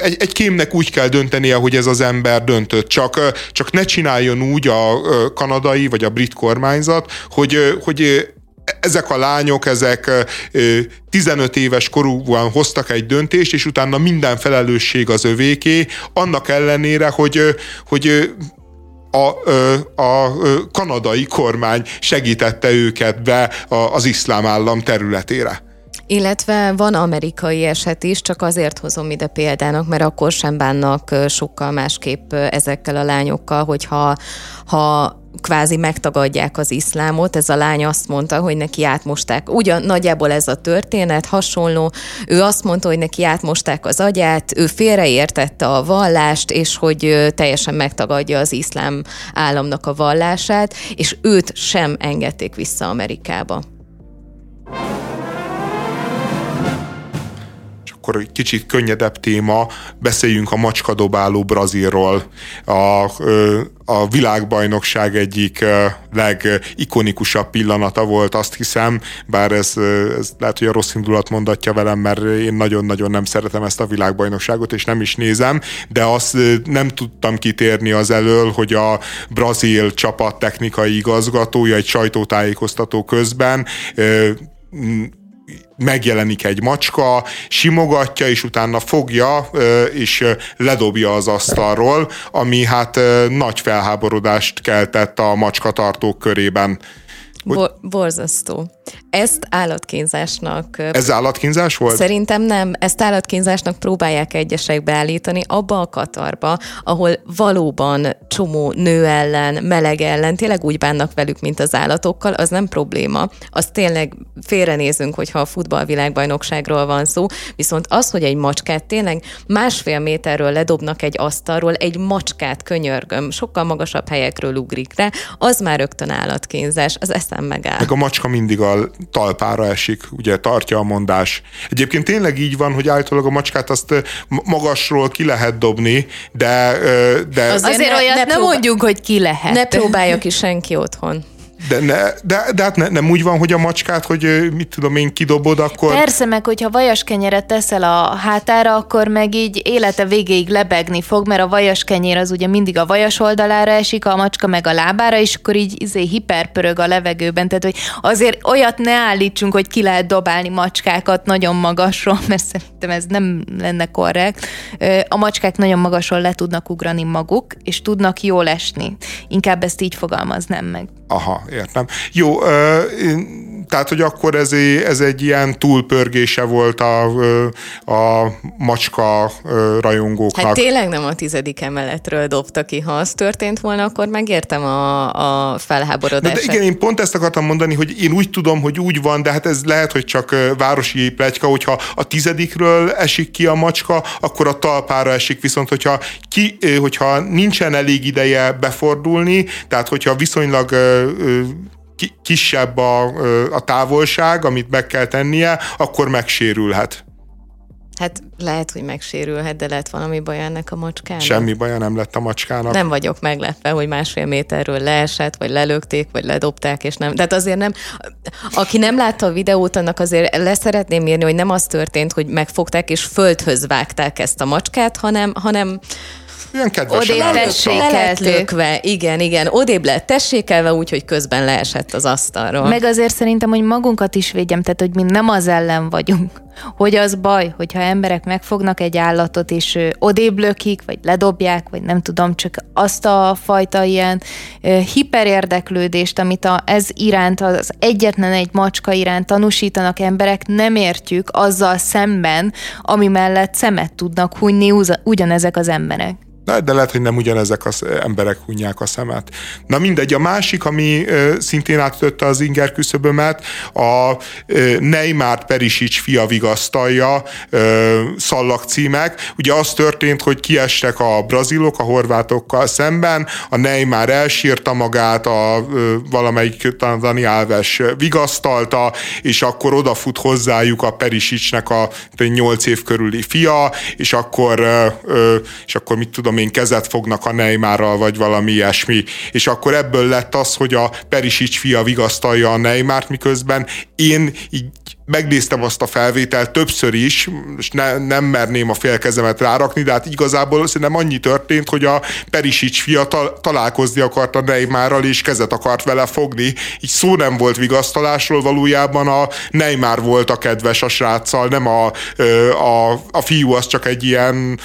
egy, egy kémnek úgy kell döntenie, hogy ez az ember döntött. Csak, csak ne csináljon úgy a kanadai vagy a brit kormányzat, hogy, hogy ezek a lányok, ezek 15 éves korúban hoztak egy döntést, és utána minden felelősség az övéké, annak ellenére, hogy, hogy a, a kanadai kormány segítette őket be az iszlám állam területére. Illetve van amerikai eset is, csak azért hozom ide példának, mert akkor sem bánnak sokkal másképp ezekkel a lányokkal, hogyha ha kvázi megtagadják az iszlámot. Ez a lány azt mondta, hogy neki átmosták. Ugyan nagyjából ez a történet hasonló. Ő azt mondta, hogy neki átmosták az agyát, ő félreértette a vallást, és hogy teljesen megtagadja az iszlám államnak a vallását, és őt sem engedték vissza Amerikába. Akkor egy kicsit könnyedebb téma, beszéljünk a macskadobáló Brazilról. A, a világbajnokság egyik legikonikusabb pillanata volt, azt hiszem, bár ez, ez lehet, hogy a rossz indulat mondatja velem, mert én nagyon-nagyon nem szeretem ezt a világbajnokságot, és nem is nézem, de azt nem tudtam kitérni az elől, hogy a brazil csapat technikai igazgatója egy sajtótájékoztató közben megjelenik egy macska, simogatja, és utána fogja, és ledobja az asztalról, ami hát nagy felháborodást keltett a macskatartók körében. Bo- borzasztó. Ezt állatkínzásnak... Ez állatkínzás volt? Szerintem nem. Ezt állatkínzásnak próbálják egyesek beállítani abba a Katarba, ahol valóban csomó nő ellen, meleg ellen, tényleg úgy bánnak velük, mint az állatokkal, az nem probléma. Az tényleg félrenézünk, hogyha a futballvilágbajnokságról van szó, viszont az, hogy egy macskát tényleg másfél méterről ledobnak egy asztalról, egy macskát könyörgöm, sokkal magasabb helyekről ugrik rá, az már rögtön állatkínzás, az eszem megáll. Meg a macska mindig a talpára esik, ugye tartja a mondás. Egyébként tényleg így van, hogy általában a macskát azt magasról ki lehet dobni, de... de azért, azért ne, olyat ne nem mondjuk, hogy ki lehet. Ne próbálja ki senki otthon. De, ne, de, de hát ne, nem úgy van, hogy a macskát, hogy mit tudom én, kidobod, akkor... Persze, meg hogyha vajas kenyeret teszel a hátára, akkor meg így élete végéig lebegni fog, mert a vajas kenyér az ugye mindig a vajas oldalára esik, a macska meg a lábára, és akkor így izé hiperpörög a levegőben. Tehát, hogy azért olyat ne állítsunk, hogy ki lehet dobálni macskákat nagyon magasról, mert szerintem ez nem lenne korrekt. A macskák nagyon magasról le tudnak ugrani maguk, és tudnak jól esni. Inkább ezt így fogalmaznám meg. Aha, értem. Jó, ö, tehát, hogy akkor ez, ez egy ilyen túlpörgése volt a, a macska rajongóknak. Hát tényleg nem a tizedik emeletről dobta ki. Ha az történt volna, akkor megértem a, a felháborodást. De, de igen, én pont ezt akartam mondani, hogy én úgy tudom, hogy úgy van, de hát ez lehet, hogy csak városi plegyka, hogyha a tizedikről esik ki a macska, akkor a talpára esik, viszont hogyha, ki, hogyha nincsen elég ideje befordulni, tehát hogyha viszonylag kisebb a, a távolság, amit meg kell tennie, akkor megsérülhet. Hát lehet, hogy megsérülhet, de lehet valami baj ennek a macskának. Semmi baja nem lett a macskának. Nem vagyok meglepve, hogy másfél méterről leesett, vagy lelökték, vagy ledobták, és nem. Tehát azért nem, aki nem látta a videót, annak azért leszeretném írni, hogy nem az történt, hogy megfogták és földhöz vágták ezt a macskát, hanem, hanem Olyan kedvesen Odébb lökve, igen, igen. Odébb lett tessékelve, úgyhogy közben leesett az asztalról. Meg azért szerintem, hogy magunkat is védjem, tehát hogy mi nem az ellen vagyunk. Hogy az baj, hogyha emberek megfognak egy állatot, és odébb lökik, vagy ledobják, vagy nem tudom, csak azt a fajta ilyen hiperérdeklődést, amit a, ez iránt, az egyetlen egy macska iránt tanúsítanak emberek, nem értjük azzal szemben, ami mellett szemet tudnak hunyni ugyanezek az emberek. De, de lehet, hogy nem ugyanezek az emberek hunják a szemet. Na mindegy, a másik, ami ö, szintén átütötte az inger küszöbömet, a Neymar Perisic fia vigasztalja ö, szallagcímek. Ugye az történt, hogy kiestek a brazilok a horvátokkal szemben, a Neymar elsírta magát, a valamelyik talán Dani Alves vigasztalta, és akkor odafut hozzájuk a Perisicnek a 8 év körüli fia, és akkor, és akkor mit tudom én, kezet fognak a Neymarral, vagy valami ilyesmi. És akkor ebből lett az, hogy a Perisic fia vigasztalja a Neymart, miközben én így megnéztem azt a felvételt többször is, és ne, nem merném a félkezemet rárakni, de hát igazából szerintem annyi történt, hogy a Perisic fia ta, találkozni akart a Neymarral, és kezet akart vele fogni. Így szó nem volt vigasztalásról, valójában a Neymar volt a kedves a sráccal, nem a, a, a fiú az csak egy ilyen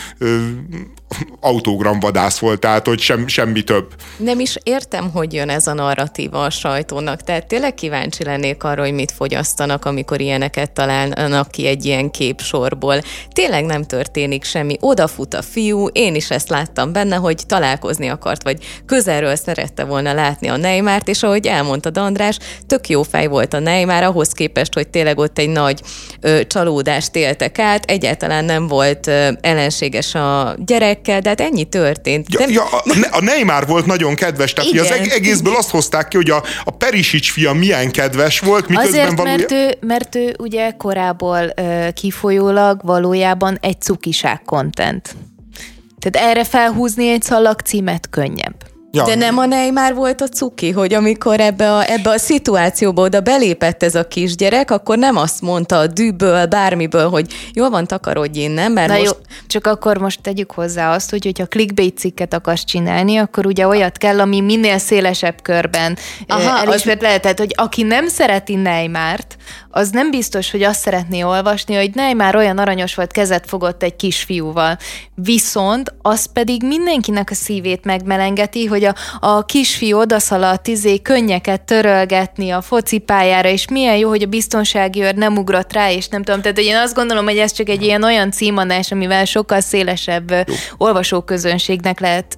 autogramvadász volt, tehát hogy sem, semmi több. Nem is értem, hogy jön ez a narratíva a sajtónak, tehát tényleg kíváncsi lennék arra, hogy mit fogyasztanak, amikor ilyeneket találnak ki egy ilyen képsorból. Tényleg nem történik semmi, odafut a fiú, én is ezt láttam benne, hogy találkozni akart, vagy közelről szerette volna látni a Neymart, és ahogy elmondta András, tök jó fej volt a Neymar, ahhoz képest, hogy tényleg ott egy nagy ö, csalódást éltek át, egyáltalán nem volt ö, ellenséges a gyerekkel, de hát ennyi történt. Ja, nem, ja, a, a Neymar volt nagyon kedves, tehát hogy az Igen. egészből azt hozták ki, hogy a, a Perisic fia milyen kedves volt, miközben Azért, valójában... mert ő, mert ő ugye korából ö, kifolyólag valójában egy cukiság content. Tehát erre felhúzni egy szalagcímet könnyebb. Ja. De nem a Neymar volt a cuki, hogy amikor ebbe a, ebbe a szituációba oda belépett ez a kisgyerek, akkor nem azt mondta a dűből, bármiből, hogy jól van, takarodj innen, mert Na most... jó, csak akkor most tegyük hozzá azt, hogy hogyha clickbait cikket akarsz csinálni, akkor ugye olyat kell, ami minél szélesebb körben Aha, az- elismert lehet. Tehát, hogy aki nem szereti Neymart, az nem biztos, hogy azt szeretné olvasni, hogy Neymar olyan aranyos volt, kezet fogott egy kisfiúval. Viszont az pedig mindenkinek a szívét megmelengeti, hogy a, a kisfiú odaszaladt izé könnyeket törölgetni a focipályára, és milyen jó, hogy a biztonsági őr nem ugrott rá, és nem tudom. Tehát hogy én azt gondolom, hogy ez csak egy ilyen olyan címadás, amivel sokkal szélesebb olvasóközönségnek lehet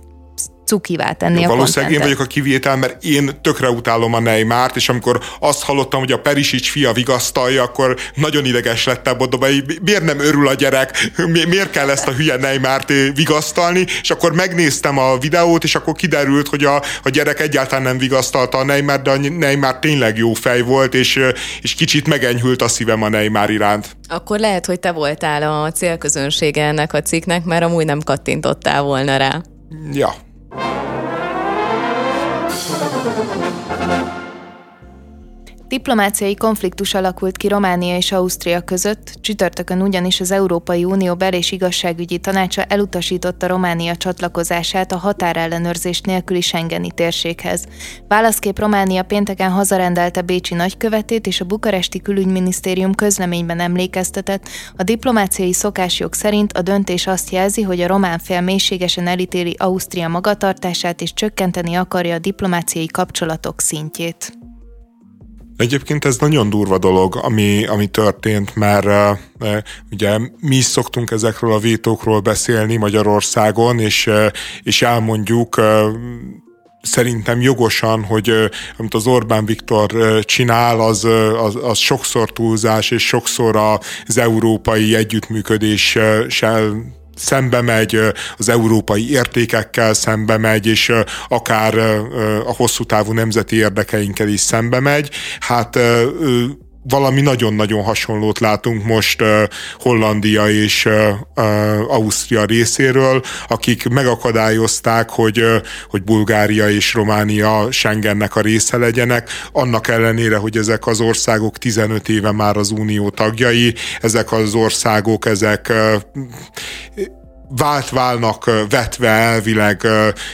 cukivá tenni a Valószínűleg én contentet. vagyok a kivétel, mert én tökre utálom a Neymart, és amikor azt hallottam, hogy a Perisic fia vigasztalja, akkor nagyon ideges lettem oda, hogy miért nem örül a gyerek, Mi- miért kell ezt a hülye Neymart eh, vigasztalni, és akkor megnéztem a videót, és akkor kiderült, hogy a, a gyerek egyáltalán nem vigasztalta a Neymar, de a Neymar tényleg jó fej volt, és, eh, és kicsit megenyhült a szívem a Neymar iránt. Akkor lehet, hogy te voltál a célközönsége ennek a cikknek, mert amúgy nem kattintottál volna rá. Ja. Bye. Diplomáciai konfliktus alakult ki Románia és Ausztria között, csütörtökön ugyanis az Európai Unió bel- és igazságügyi tanácsa elutasította Románia csatlakozását a határellenőrzés nélküli Schengeni térséghez. Válaszkép Románia pénteken hazarendelte Bécsi nagykövetét, és a bukaresti külügyminisztérium közleményben emlékeztetett, a diplomáciai szokásjog szerint a döntés azt jelzi, hogy a román fél mélységesen elítéli Ausztria magatartását és csökkenteni akarja a diplomáciai kapcsolatok szintjét. Egyébként ez nagyon durva dolog, ami, ami történt, mert uh, ugye mi is szoktunk ezekről a vétókról beszélni Magyarországon, és, uh, és elmondjuk uh, szerintem jogosan, hogy amit az Orbán Viktor csinál, az, az, az sokszor túlzás, és sokszor az európai együttműködéssel szembe megy, az európai értékekkel szembe megy, és akár a hosszú távú nemzeti érdekeinkkel is szembe megy. Hát valami nagyon-nagyon hasonlót látunk most uh, Hollandia és uh, uh, Ausztria részéről, akik megakadályozták, hogy, hogy Bulgária és Románia Schengennek a része legyenek, annak ellenére, hogy ezek az országok 15 éve már az unió tagjai, ezek az országok, ezek uh, vált válnak vetve elvileg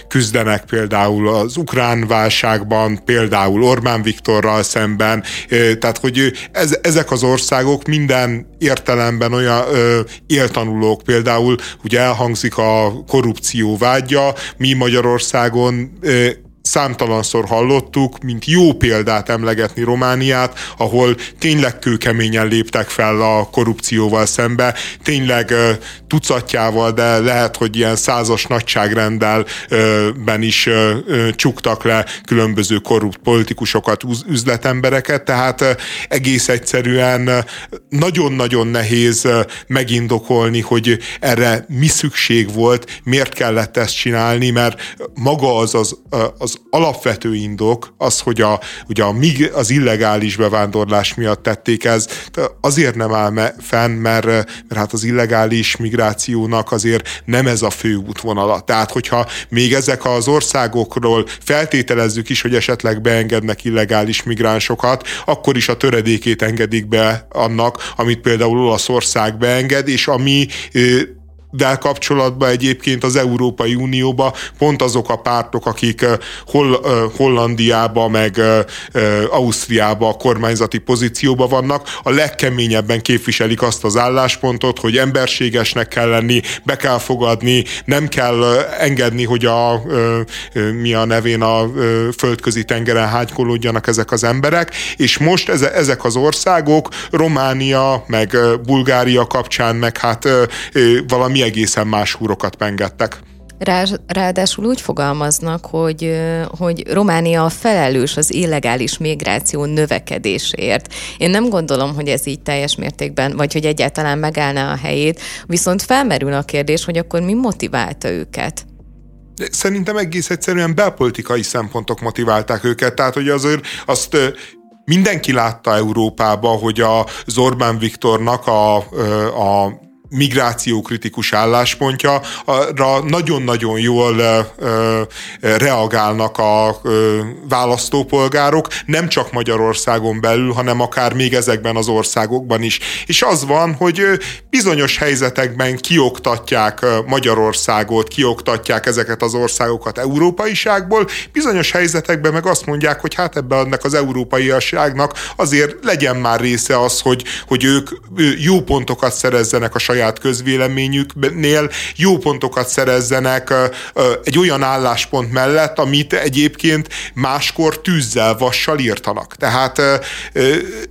küzdenek például az ukrán válságban, például Orbán Viktorral szemben, tehát hogy ez, ezek az országok minden értelemben olyan ö, éltanulók, például ugye elhangzik a korrupció vágya, mi Magyarországon ö, számtalanszor hallottuk, mint jó példát emlegetni Romániát, ahol tényleg kőkeményen léptek fel a korrupcióval szembe, tényleg tucatjával, de lehet, hogy ilyen százas nagyságrendel ben is csuktak le különböző korrupt politikusokat, üzletembereket, tehát egész egyszerűen nagyon-nagyon nehéz megindokolni, hogy erre mi szükség volt, miért kellett ezt csinálni, mert maga az az, az alapvető indok az, hogy a, ugye a, az illegális bevándorlás miatt tették ez, azért nem áll fenn, mert, mert hát az illegális migrációnak azért nem ez a fő útvonala. Tehát, hogyha még ezek az országokról feltételezzük is, hogy esetleg beengednek illegális migránsokat, akkor is a töredékét engedik be annak, amit például Olaszország beenged, és ami de kapcsolatban egyébként az Európai Unióba pont azok a pártok, akik Hol- Hollandiába, meg Ausztriába a kormányzati pozícióba vannak, a legkeményebben képviselik azt az álláspontot, hogy emberségesnek kell lenni, be kell fogadni, nem kell engedni, hogy a mi a nevén a földközi tengeren hánykolódjanak ezek az emberek, és most ezek az országok, Románia, meg Bulgária kapcsán, meg hát valami egészen más húrokat pengettek. Rá, ráadásul úgy fogalmaznak, hogy, hogy Románia a felelős az illegális migráció növekedésért. Én nem gondolom, hogy ez így teljes mértékben, vagy hogy egyáltalán megállná a helyét, viszont felmerül a kérdés, hogy akkor mi motiválta őket? Szerintem egész egyszerűen belpolitikai szempontok motiválták őket, tehát hogy azért azt mindenki látta Európába, hogy az Orbán Viktornak a, a migrációkritikus álláspontja, arra nagyon-nagyon jól reagálnak a választópolgárok, nem csak Magyarországon belül, hanem akár még ezekben az országokban is. És az van, hogy bizonyos helyzetekben kioktatják Magyarországot, kioktatják ezeket az országokat európaiságból, bizonyos helyzetekben meg azt mondják, hogy hát ebben ennek az európaiságnak azért legyen már része az, hogy, hogy ők jó pontokat szerezzenek a saját saját közvéleményüknél jó pontokat szerezzenek egy olyan álláspont mellett, amit egyébként máskor tűzzel, vassal írtanak. Tehát,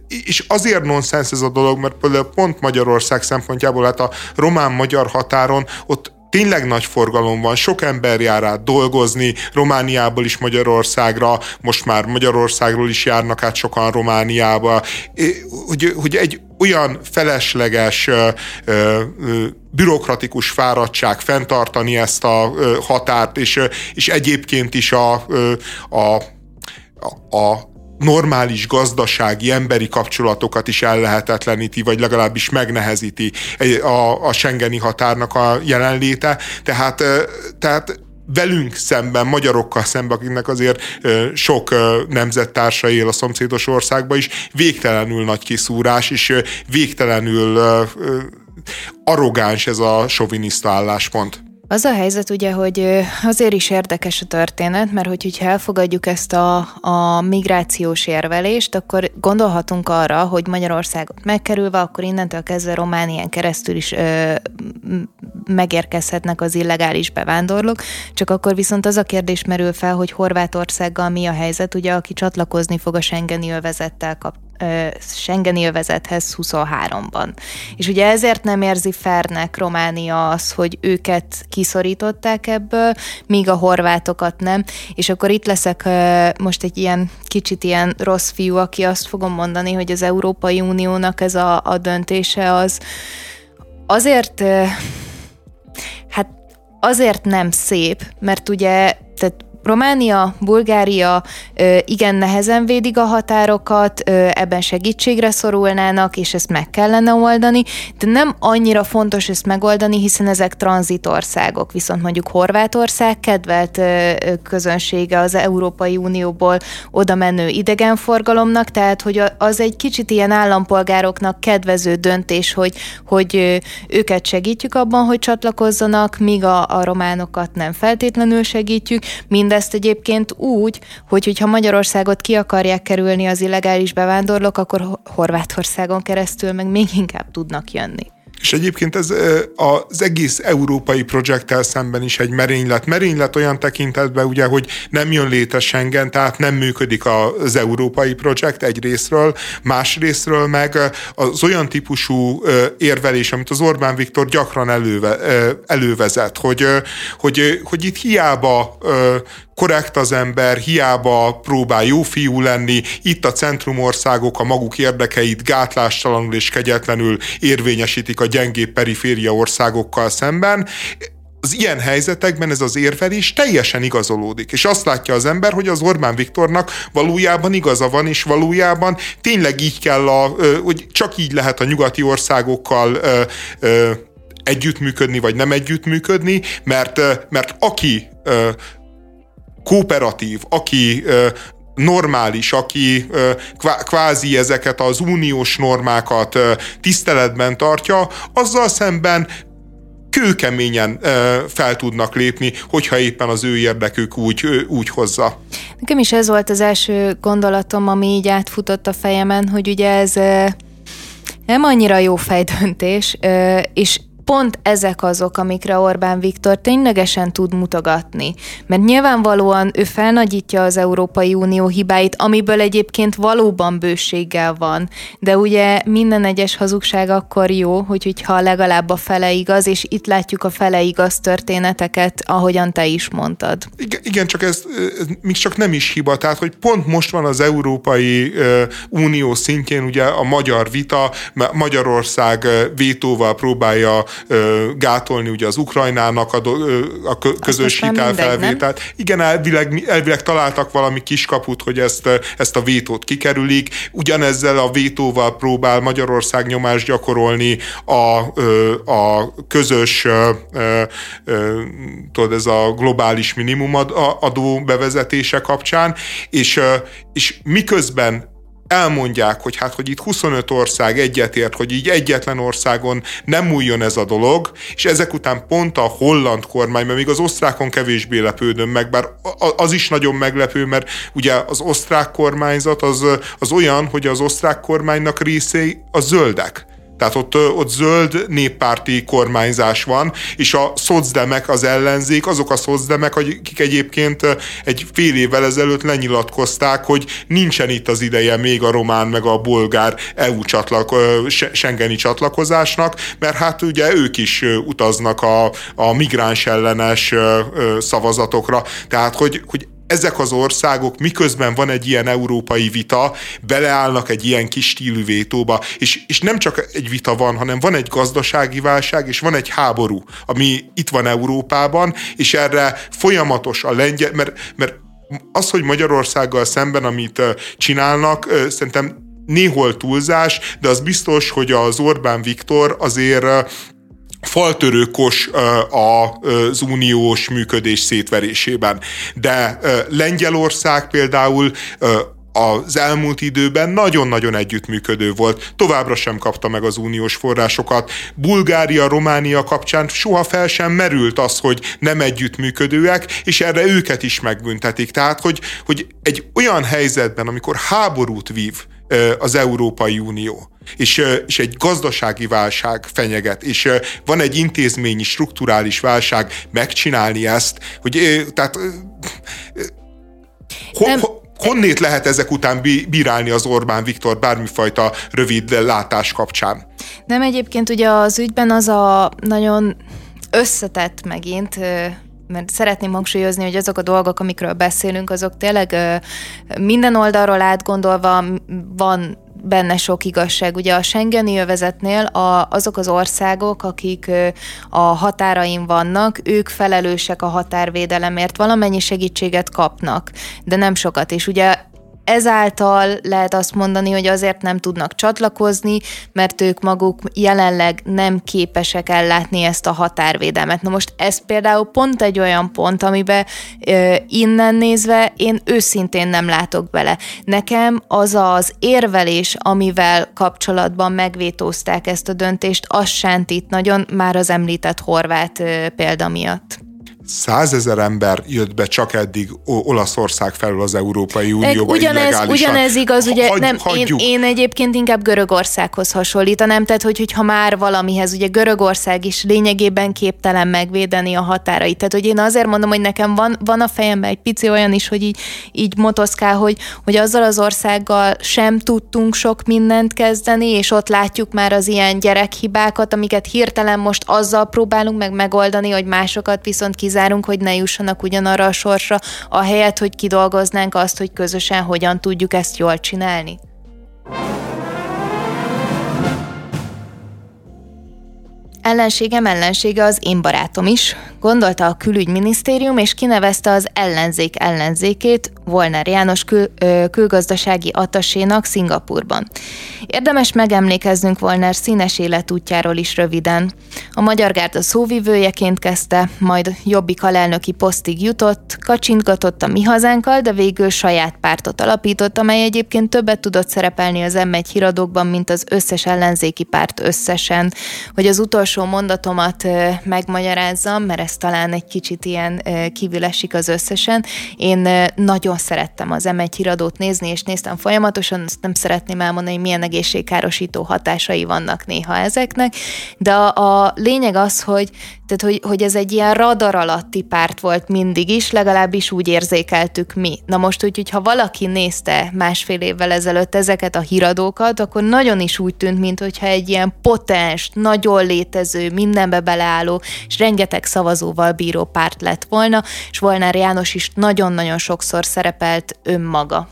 és azért nonsens ez a dolog, mert például pont Magyarország szempontjából, hát a román-magyar határon ott tényleg nagy forgalom van, sok ember jár át dolgozni, Romániából is Magyarországra, most már Magyarországról is járnak át sokan Romániába, hogy, hogy egy olyan felesleges bürokratikus fáradtság fenntartani ezt a határt, és, és egyébként is a, a, a normális gazdasági, emberi kapcsolatokat is ellehetetleníti, vagy legalábbis megnehezíti a, a Schengeni határnak a jelenléte. Tehát, tehát velünk szemben, magyarokkal szemben, akiknek azért sok nemzettársa él a szomszédos országban is, végtelenül nagy kiszúrás, és végtelenül arrogáns ez a soviniszta álláspont. Az a helyzet ugye, hogy azért is érdekes a történet, mert hogy, hogyha elfogadjuk ezt a, a migrációs érvelést, akkor gondolhatunk arra, hogy Magyarországot megkerülve, akkor innentől kezdve Románián keresztül is ö, megérkezhetnek az illegális bevándorlók, csak akkor viszont az a kérdés merül fel, hogy Horvátországgal mi a helyzet, ugye, aki csatlakozni fog a Schengeni övezettel kap, Schengeni övezethez 23-ban. És ugye ezért nem érzi fernek Románia az, hogy őket kiszorították ebből, míg a horvátokat nem. És akkor itt leszek most egy ilyen kicsit ilyen rossz fiú, aki azt fogom mondani, hogy az Európai Uniónak ez a, a döntése az azért hát azért nem szép, mert ugye tehát Románia, Bulgária igen nehezen védik a határokat, ebben segítségre szorulnának, és ezt meg kellene oldani, de nem annyira fontos ezt megoldani, hiszen ezek tranzitországok, viszont mondjuk Horvátország kedvelt közönsége az Európai Unióból oda menő idegenforgalomnak, tehát hogy az egy kicsit ilyen állampolgároknak kedvező döntés, hogy, hogy őket segítjük abban, hogy csatlakozzanak, míg a, a románokat nem feltétlenül segítjük. Mindezt egyébként úgy, hogy hogyha Magyarországot ki akarják kerülni az illegális bevándorlók, akkor Horvátországon keresztül meg még inkább tudnak jönni. És egyébként ez az egész európai projekttel szemben is egy merénylet. Merénylet olyan tekintetben, ugye, hogy nem jön létre Schengen, tehát nem működik az európai projekt egy részről, más részről meg az olyan típusú érvelés, amit az Orbán Viktor gyakran előve, elővezet, hogy, hogy, hogy itt hiába korrekt az ember, hiába próbál jó fiú lenni, itt a centrumországok a maguk érdekeit gátlástalanul és kegyetlenül érvényesítik a gyengébb periféria országokkal szemben, az ilyen helyzetekben ez az érvelés teljesen igazolódik, és azt látja az ember, hogy az Orbán Viktornak valójában igaza van, és valójában tényleg így kell, a, hogy csak így lehet a nyugati országokkal együttműködni, vagy nem együttműködni, mert, mert aki kooperatív, aki normális, aki kvázi ezeket az uniós normákat tiszteletben tartja, azzal szemben kőkeményen fel tudnak lépni, hogyha éppen az ő érdekük úgy, úgy hozza. Nekem is ez volt az első gondolatom, ami így átfutott a fejemen, hogy ugye ez nem annyira jó fejdöntés, és pont ezek azok, amikre Orbán Viktor ténylegesen tud mutogatni. Mert nyilvánvalóan ő felnagyítja az Európai Unió hibáit, amiből egyébként valóban bőséggel van. De ugye minden egyes hazugság akkor jó, hogy, hogyha legalább a fele igaz, és itt látjuk a fele igaz történeteket, ahogyan te is mondtad. Igen, igen csak ez, ez még csak nem is hiba. Tehát, hogy pont most van az Európai Unió szintjén ugye a magyar vita, Magyarország vétóval próbálja gátolni ugye az Ukrajnának a, a közös hitelfelvételt. Igen, elvileg, elvileg találtak valami kiskaput, hogy ezt, ezt a vétót kikerülik. Ugyanezzel a vétóval próbál Magyarország nyomást gyakorolni a, a közös tudod, ez a globális minimumadó bevezetése kapcsán, és, és miközben elmondják, hogy hát, hogy itt 25 ország egyetért, hogy így egyetlen országon nem újjon ez a dolog, és ezek után pont a holland kormány, mert még az osztrákon kevésbé lepődöm meg, bár az is nagyon meglepő, mert ugye az osztrák kormányzat az, az olyan, hogy az osztrák kormánynak részei a zöldek. Tehát ott, ott zöld néppárti kormányzás van, és a szocdemek az ellenzék, azok a szocdemek, akik egyébként egy fél évvel ezelőtt lenyilatkozták, hogy nincsen itt az ideje még a román meg a bolgár EU csatlak, Schengeni csatlakozásnak, mert hát ugye ők is utaznak a, a migráns ellenes szavazatokra. Tehát, hogy, hogy ezek az országok, miközben van egy ilyen európai vita, beleállnak egy ilyen kis stílű vétóba, és, és nem csak egy vita van, hanem van egy gazdasági válság, és van egy háború, ami itt van Európában, és erre folyamatos a lengyel, mert, mert az, hogy Magyarországgal szemben, amit csinálnak, szerintem néhol túlzás, de az biztos, hogy az Orbán Viktor azért faltörőkos az uniós működés szétverésében. De Lengyelország például az elmúlt időben nagyon-nagyon együttműködő volt, továbbra sem kapta meg az uniós forrásokat. Bulgária, Románia kapcsán soha fel sem merült az, hogy nem együttműködőek, és erre őket is megbüntetik. Tehát, hogy, hogy egy olyan helyzetben, amikor háborút vív az Európai Unió, és, és egy gazdasági válság fenyeget, és van egy intézményi, strukturális válság, megcsinálni ezt, hogy tehát ho, ho, honnét lehet ezek után bírálni az Orbán Viktor bármifajta rövid látás kapcsán? Nem egyébként ugye az ügyben az a nagyon összetett megint, mert szeretném hangsúlyozni, hogy azok a dolgok, amikről beszélünk, azok tényleg minden oldalról átgondolva van benne sok igazság. Ugye a Schengeni övezetnél a, azok az országok, akik a határain vannak, ők felelősek a határvédelemért, valamennyi segítséget kapnak, de nem sokat. És ugye ezáltal lehet azt mondani, hogy azért nem tudnak csatlakozni, mert ők maguk jelenleg nem képesek ellátni ezt a határvédelmet. Na most ez például pont egy olyan pont, amiben ö, innen nézve én őszintén nem látok bele. Nekem az az érvelés, amivel kapcsolatban megvétózták ezt a döntést, az sántít nagyon már az említett horvát ö, példa miatt százezer ember jött be csak eddig Olaszország felül az Európai Unióba ugyanez, ugyanez igaz, ugye Hagy, nem, én, én egyébként inkább Görögországhoz hasonlítanám, tehát hogy, hogyha már valamihez, ugye Görögország is lényegében képtelen megvédeni a határait. Tehát, hogy én azért mondom, hogy nekem van, van a fejemben egy pici olyan is, hogy így, így motoszkál, hogy, hogy azzal az országgal sem tudtunk sok mindent kezdeni, és ott látjuk már az ilyen gyerekhibákat, amiket hirtelen most azzal próbálunk meg megoldani, hogy másokat viszont kizárólag kizárunk, hogy ne jussanak ugyanarra a sorsra, ahelyett, hogy kidolgoznánk azt, hogy közösen hogyan tudjuk ezt jól csinálni? Ellenségem ellensége az én barátom is, gondolta a külügyminisztérium, és kinevezte az ellenzék ellenzékét, Volner János kül, ö, külgazdasági atasénak Szingapurban. Érdemes megemlékeznünk Volner színes életútjáról is röviden. A Magyar Gárda szóvivőjeként kezdte, majd jobbik alelnöki posztig jutott, kacsintgatott a mi hazánkkal, de végül saját pártot alapított, amely egyébként többet tudott szerepelni az M1 híradókban, mint az összes ellenzéki párt összesen. Hogy az utolsó mondatomat ö, megmagyarázzam, mert ez talán egy kicsit ilyen kívül esik az összesen. Én nagyon szerettem az M1 híradót nézni, és néztem folyamatosan, azt nem szeretném elmondani, hogy milyen egészségkárosító hatásai vannak néha ezeknek, de a lényeg az, hogy, tehát, hogy, hogy ez egy ilyen radar alatti párt volt mindig is, legalábbis úgy érzékeltük mi. Na most úgy, hogyha valaki nézte másfél évvel ezelőtt ezeket a híradókat, akkor nagyon is úgy tűnt, mintha egy ilyen potens, nagyon létező, mindenbe beleálló, és rengeteg szavazóval bíró párt lett volna, és Volnár János is nagyon-nagyon sokszor szerepelt önmaga.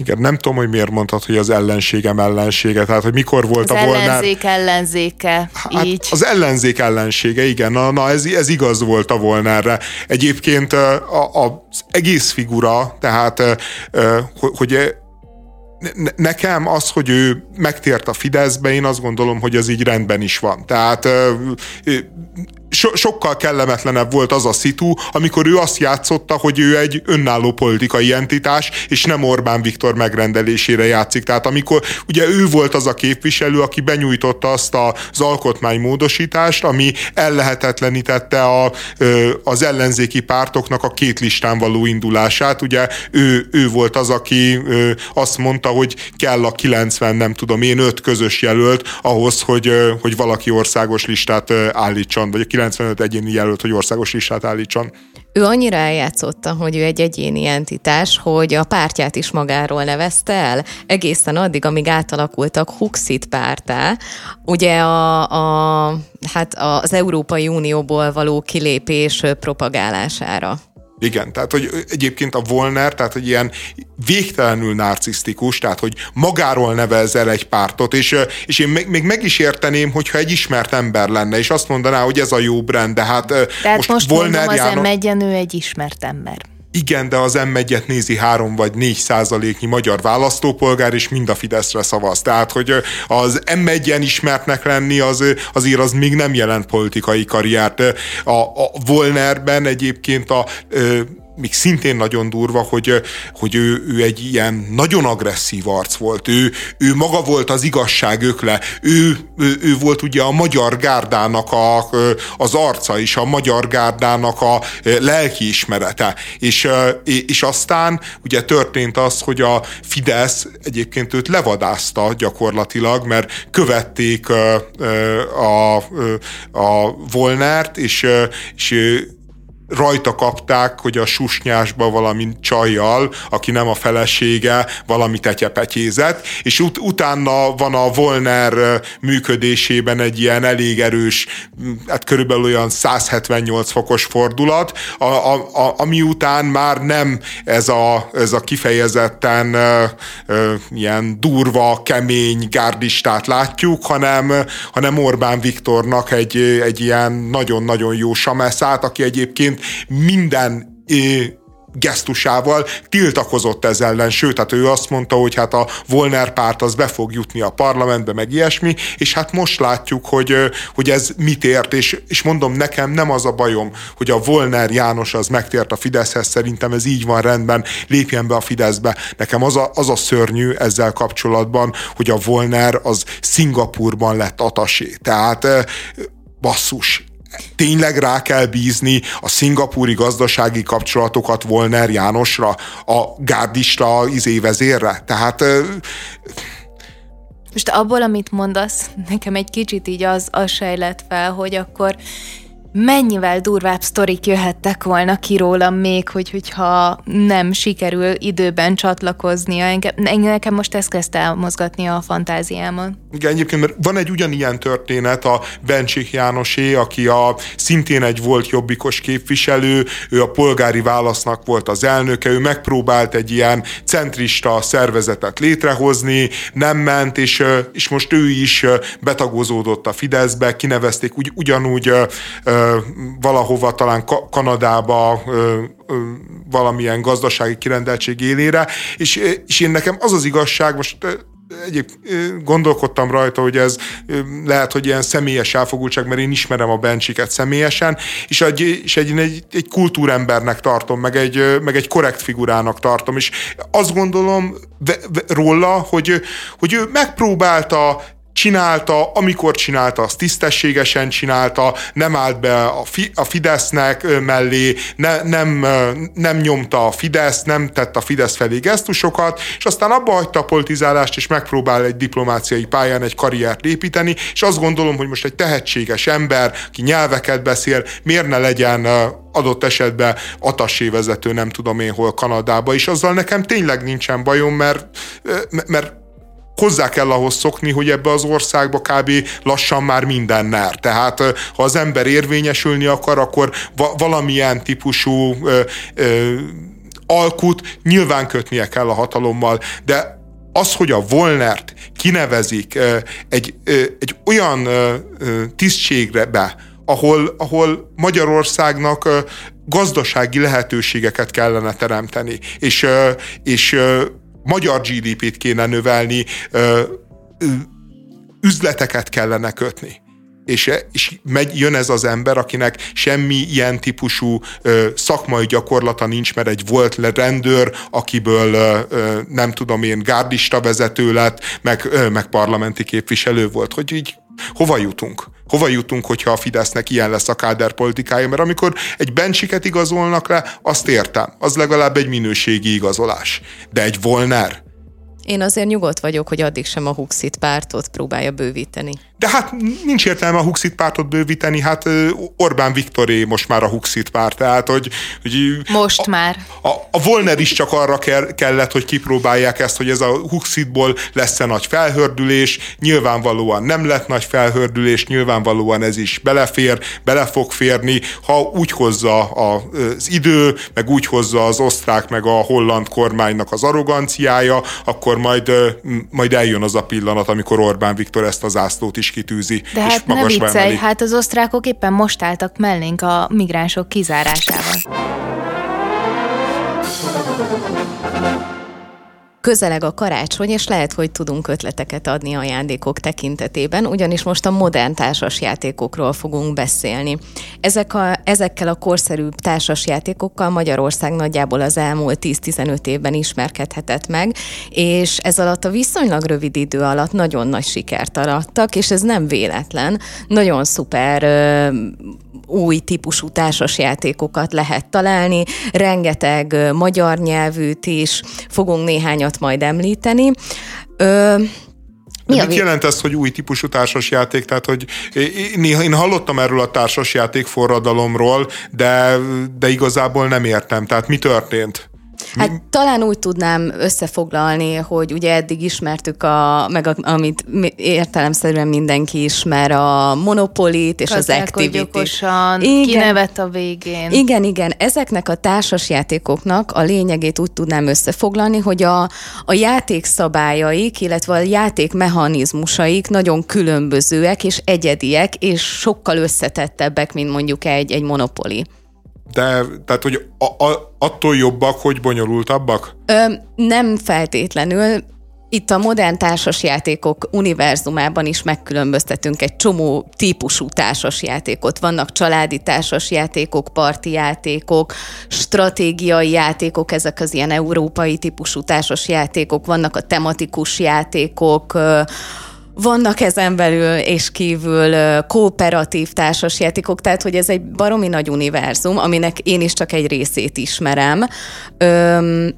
Igen, nem tudom, hogy miért mondtad, hogy az ellenségem ellensége, tehát hogy mikor volt az a Volner... ellenzék ellenzéke, hát így. Az ellenzék ellensége, igen, na, na ez, ez igaz volt a Volnerre. Egyébként a, a, az egész figura, tehát hogy nekem az, hogy ő megtért a Fideszbe, én azt gondolom, hogy az így rendben is van. Tehát so- sokkal kellemetlenebb volt az a szitu, amikor ő azt játszotta, hogy ő egy önálló politikai entitás, és nem Orbán Viktor megrendelésére játszik. Tehát amikor ugye ő volt az a képviselő, aki benyújtotta azt az alkotmánymódosítást, ami ellehetetlenítette a, az ellenzéki pártoknak a két listán való indulását. Ugye ő, ő volt az, aki azt mondta, hogy kell a 90, nem tudom én, öt közös jelölt ahhoz, hogy, hogy valaki országos listát állítson, vagy a 95 egyéni jelölt, hogy országos listát állítson. Ő annyira eljátszotta, hogy ő egy egyéni entitás, hogy a pártját is magáról nevezte el, egészen addig, amíg átalakultak Huxit pártá, ugye a, a, hát az Európai Unióból való kilépés propagálására. Igen, tehát hogy egyébként a Volner, tehát hogy ilyen végtelenül narcisztikus, tehát hogy magáról nevez el egy pártot, és, és én még, még meg is érteném, hogyha egy ismert ember lenne, és azt mondaná, hogy ez a jó brand, de hát Tehát most, most Volner mondom, az János... ő egy ismert ember. Igen, de az m nézi három vagy négy százaléknyi magyar választópolgár, és mind a Fideszre szavaz. Tehát, hogy az m ismertnek lenni, az, azért az még nem jelent politikai karriert. A, a Volnerben egyébként a még szintén nagyon durva, hogy, hogy ő, ő egy ilyen nagyon agresszív arc volt. Ő, ő maga volt az igazság ökle. Ő, ő, ő volt ugye a magyar gárdának a, az arca is, a magyar gárdának a lelkiismerete. És, és aztán ugye történt az, hogy a Fidesz egyébként őt levadázta gyakorlatilag, mert követték a, a, a Volnert, és, és rajta kapták, hogy a susnyásba valami csajjal, aki nem a felesége, valami tetyepetyézet, és ut- utána van a Volner működésében egy ilyen elég erős, hát körülbelül olyan 178 fokos fordulat, a, a, a, ami után már nem ez a, ez a kifejezetten ö, ö, ilyen durva, kemény gárdistát látjuk, hanem, hanem Orbán Viktornak egy, egy ilyen nagyon-nagyon jó sameszát, aki egyébként minden gesztusával tiltakozott ez ellen, sőt, hát ő azt mondta, hogy hát a Volner párt az be fog jutni a parlamentbe, meg ilyesmi, és hát most látjuk, hogy, hogy ez mit ért, és, és mondom, nekem nem az a bajom, hogy a Volner János az megtért a Fideszhez, szerintem ez így van rendben, lépjen be a Fideszbe. Nekem az a, az a szörnyű ezzel kapcsolatban, hogy a Volner az Szingapurban lett atasé. Tehát basszus, tényleg rá kell bízni a szingapúri gazdasági kapcsolatokat Volner Jánosra, a gárdista izévezérre. Tehát most abból, amit mondasz, nekem egy kicsit így az, az sejlett fel, hogy akkor mennyivel durvább sztorik jöhettek volna ki rólam még, hogy, hogyha nem sikerül időben csatlakoznia. Engem, nekem most ezt kezdte elmozgatni a fantáziámon. Igen, egyébként mert van egy ugyanilyen történet a Bencsik Jánosé, aki a, szintén egy volt jobbikos képviselő, ő a polgári válasznak volt az elnöke, ő megpróbált egy ilyen centrista szervezetet létrehozni, nem ment, és, és most ő is betagozódott a Fideszbe, kinevezték ugy, ugyanúgy valahova, talán Kanadába valamilyen gazdasági kirendeltség élére, és, és én nekem az az igazság, most egyéb gondolkodtam rajta, hogy ez lehet, hogy ilyen személyes elfogultság, mert én ismerem a Bencsiket személyesen, és egy, és egy, egy, egy kultúrembernek tartom, meg egy, meg egy korrekt figurának tartom, és azt gondolom róla, hogy, hogy ő megpróbálta csinálta, amikor csinálta, azt tisztességesen csinálta, nem állt be a, fi, a Fidesznek mellé, ne, nem, nem nyomta a Fidesz, nem tett a Fidesz felé gesztusokat, és aztán abba hagyta a politizálást, és megpróbál egy diplomáciai pályán egy karriert építeni, és azt gondolom, hogy most egy tehetséges ember, aki nyelveket beszél, miért ne legyen adott esetben atassé vezető, nem tudom én hol Kanadába, és azzal nekem tényleg nincsen bajom, mert, mert hozzá kell ahhoz szokni, hogy ebbe az országba kb. lassan már minden nár. Tehát ha az ember érvényesülni akar, akkor va- valamilyen típusú ö, ö, alkut nyilván kötnie kell a hatalommal, de az, hogy a Volnert kinevezik egy, egy olyan tisztségre be, ahol, ahol Magyarországnak gazdasági lehetőségeket kellene teremteni, és, és magyar GDP-t kéne növelni, üzleteket kellene kötni. És, és megy, jön ez az ember, akinek semmi ilyen típusú ö, szakmai gyakorlata nincs, mert egy volt rendőr, akiből ö, ö, nem tudom én gárdista vezető lett, meg, ö, meg parlamenti képviselő volt. Hogy így hova jutunk? Hova jutunk, hogyha a Fidesznek ilyen lesz a káder politikája? Mert amikor egy bencsiket igazolnak le, azt értem. Az legalább egy minőségi igazolás. De egy Volner, én azért nyugodt vagyok, hogy addig sem a Huxit pártot próbálja bővíteni. De hát nincs értelme a Huxit pártot bővíteni, hát Orbán Viktoré most már a Huxit párt, tehát hogy... hogy most a, már. A, a Volner is csak arra kellett, hogy kipróbálják ezt, hogy ez a Huxitból lesz-e nagy felhördülés, nyilvánvalóan nem lett nagy felhördülés, nyilvánvalóan ez is belefér, bele fog férni, ha úgy hozza az idő, meg úgy hozza az osztrák, meg a holland kormánynak az arroganciája, akkor majd, majd eljön az a pillanat, amikor Orbán Viktor ezt az ászlót is kitűzi. De hát ne viccelj, hát az osztrákok éppen most álltak mellénk a migránsok kizárásával. Közeleg a karácsony, és lehet, hogy tudunk ötleteket adni ajándékok tekintetében, ugyanis most a modern társasjátékokról fogunk beszélni. Ezek a, ezekkel a korszerűbb társasjátékokkal Magyarország nagyjából az elmúlt 10-15 évben ismerkedhetett meg, és ez alatt a viszonylag rövid idő alatt nagyon nagy sikert arattak, és ez nem véletlen. Nagyon szuper új típusú társasjátékokat lehet találni, rengeteg magyar nyelvűt is, fogunk néhányat majd említeni. Ö, Mi mit jelent ez, hogy új típusú társasjáték? Tehát, hogy én, én hallottam erről a társasjáték forradalomról, de, de igazából nem értem. Tehát mi történt? Hát talán úgy tudnám összefoglalni, hogy ugye eddig ismertük, a, meg a, amit értelemszerűen mindenki ismer, a monopolit és az activity igen, kinevet a végén. Igen, igen. Ezeknek a társasjátékoknak a lényegét úgy tudnám összefoglalni, hogy a, a játékszabályaik, illetve a játékmechanizmusaik nagyon különbözőek és egyediek, és sokkal összetettebbek, mint mondjuk egy, egy monopoli. De, tehát, hogy a, a, attól jobbak, hogy bonyolultabbak? Ö, nem feltétlenül. Itt a modern társasjátékok univerzumában is megkülönböztetünk egy csomó típusú társasjátékot. Vannak családi társasjátékok, parti játékok, stratégiai játékok, ezek az ilyen európai típusú társasjátékok, vannak a tematikus játékok, vannak ezen belül és kívül kooperatív társasjátékok, tehát hogy ez egy baromi nagy univerzum, aminek én is csak egy részét ismerem,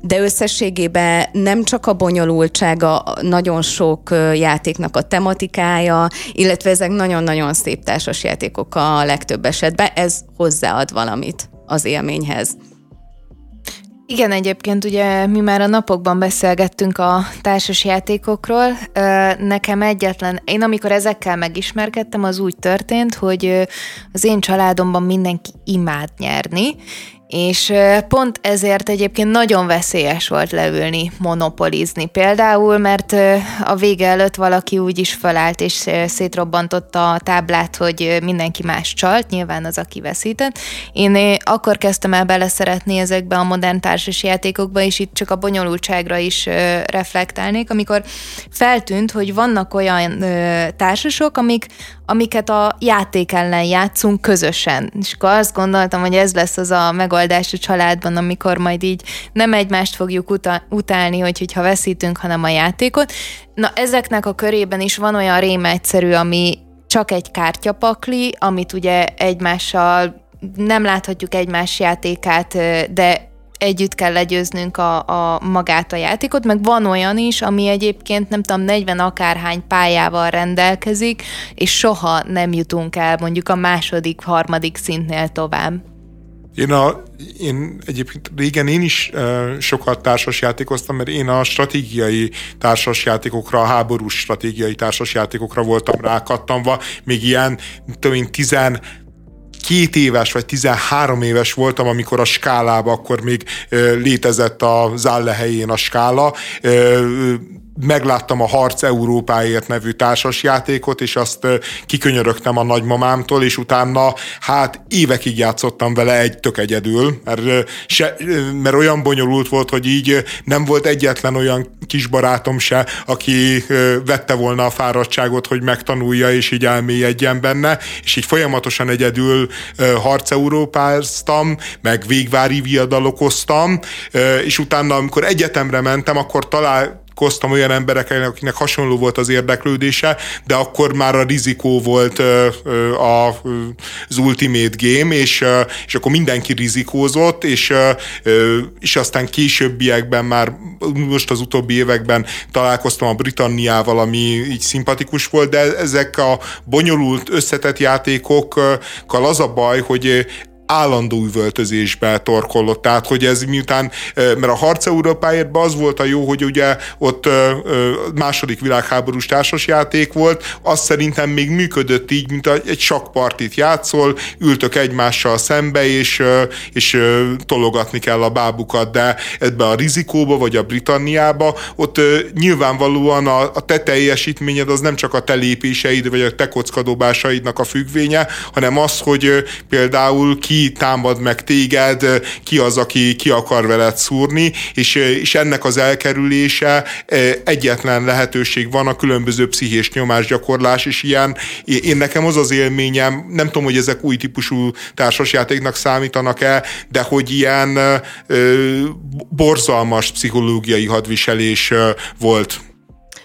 de összességében nem csak a bonyolultsága, nagyon sok játéknak a tematikája, illetve ezek nagyon-nagyon szép társasjátékok a legtöbb esetben, ez hozzáad valamit az élményhez. Igen, egyébként ugye mi már a napokban beszélgettünk a társas játékokról. Nekem egyetlen, én amikor ezekkel megismerkedtem, az úgy történt, hogy az én családomban mindenki imád nyerni, és pont ezért egyébként nagyon veszélyes volt leülni, monopolizni például, mert a vége előtt valaki úgy is felállt és szétrobbantotta a táblát, hogy mindenki más csalt, nyilván az, aki veszített. Én akkor kezdtem el beleszeretni ezekbe a modern társas játékokba, és itt csak a bonyolultságra is reflektálnék, amikor feltűnt, hogy vannak olyan társasok, amik amiket a játék ellen játszunk közösen. És akkor azt gondoltam, hogy ez lesz az a megoldás a családban, amikor majd így nem egymást fogjuk uta- utálni, hogy, hogyha veszítünk, hanem a játékot. Na ezeknek a körében is van olyan rém egyszerű, ami csak egy kártyapakli, amit ugye egymással nem láthatjuk egymás játékát, de együtt kell legyőznünk a, a magát a játékot, meg van olyan is, ami egyébként nem tudom, 40 akárhány pályával rendelkezik, és soha nem jutunk el mondjuk a második, harmadik szintnél tovább. Én, a, én egyébként régen én is e, sokat társasjátékoztam, mert én a stratégiai társasjátékokra, a háborús stratégiai társasjátékokra voltam rákattamva, még ilyen, tudom én, tizen két éves vagy 13 éves voltam, amikor a skálába, akkor még létezett a Zállehelyén a skála, megláttam a Harc Európáért nevű társasjátékot, és azt kikönyörögtem a nagymamámtól, és utána hát évekig játszottam vele egy tök egyedül, mert, se, mert olyan bonyolult volt, hogy így nem volt egyetlen olyan kis barátom se, aki vette volna a fáradtságot, hogy megtanulja, és így elmélyedjen benne, és így folyamatosan egyedül Harc Európáztam, meg végvári viadalokoztam, és utána, amikor egyetemre mentem, akkor talál, találkoztam olyan emberekkel, akiknek hasonló volt az érdeklődése, de akkor már a rizikó volt az Ultimate Game, és, és akkor mindenki rizikózott, és, és aztán későbbiekben már, most az utóbbi években találkoztam a Britanniával, ami így szimpatikus volt, de ezek a bonyolult, összetett játékokkal az a baj, hogy állandó üvöltözésbe torkollott. Tehát, hogy ez miután, mert a harc Európáért az volt a jó, hogy ugye ott második világháborús társasjáték volt, azt szerintem még működött így, mint egy sakpartit játszol, ültök egymással szembe, és, és tologatni kell a bábukat, de ebbe a rizikóba, vagy a Britanniába, ott nyilvánvalóan a, a te teljesítményed az nem csak a te lépéseid, vagy a te kockadobásaidnak a függvénye, hanem az, hogy például ki támad meg téged, ki az, aki ki akar veled szúrni, és, és ennek az elkerülése egyetlen lehetőség van a különböző pszichés nyomásgyakorlás, és ilyen, én nekem az az élményem, nem tudom, hogy ezek új típusú társasjátéknak számítanak-e, de hogy ilyen ö, borzalmas pszichológiai hadviselés volt.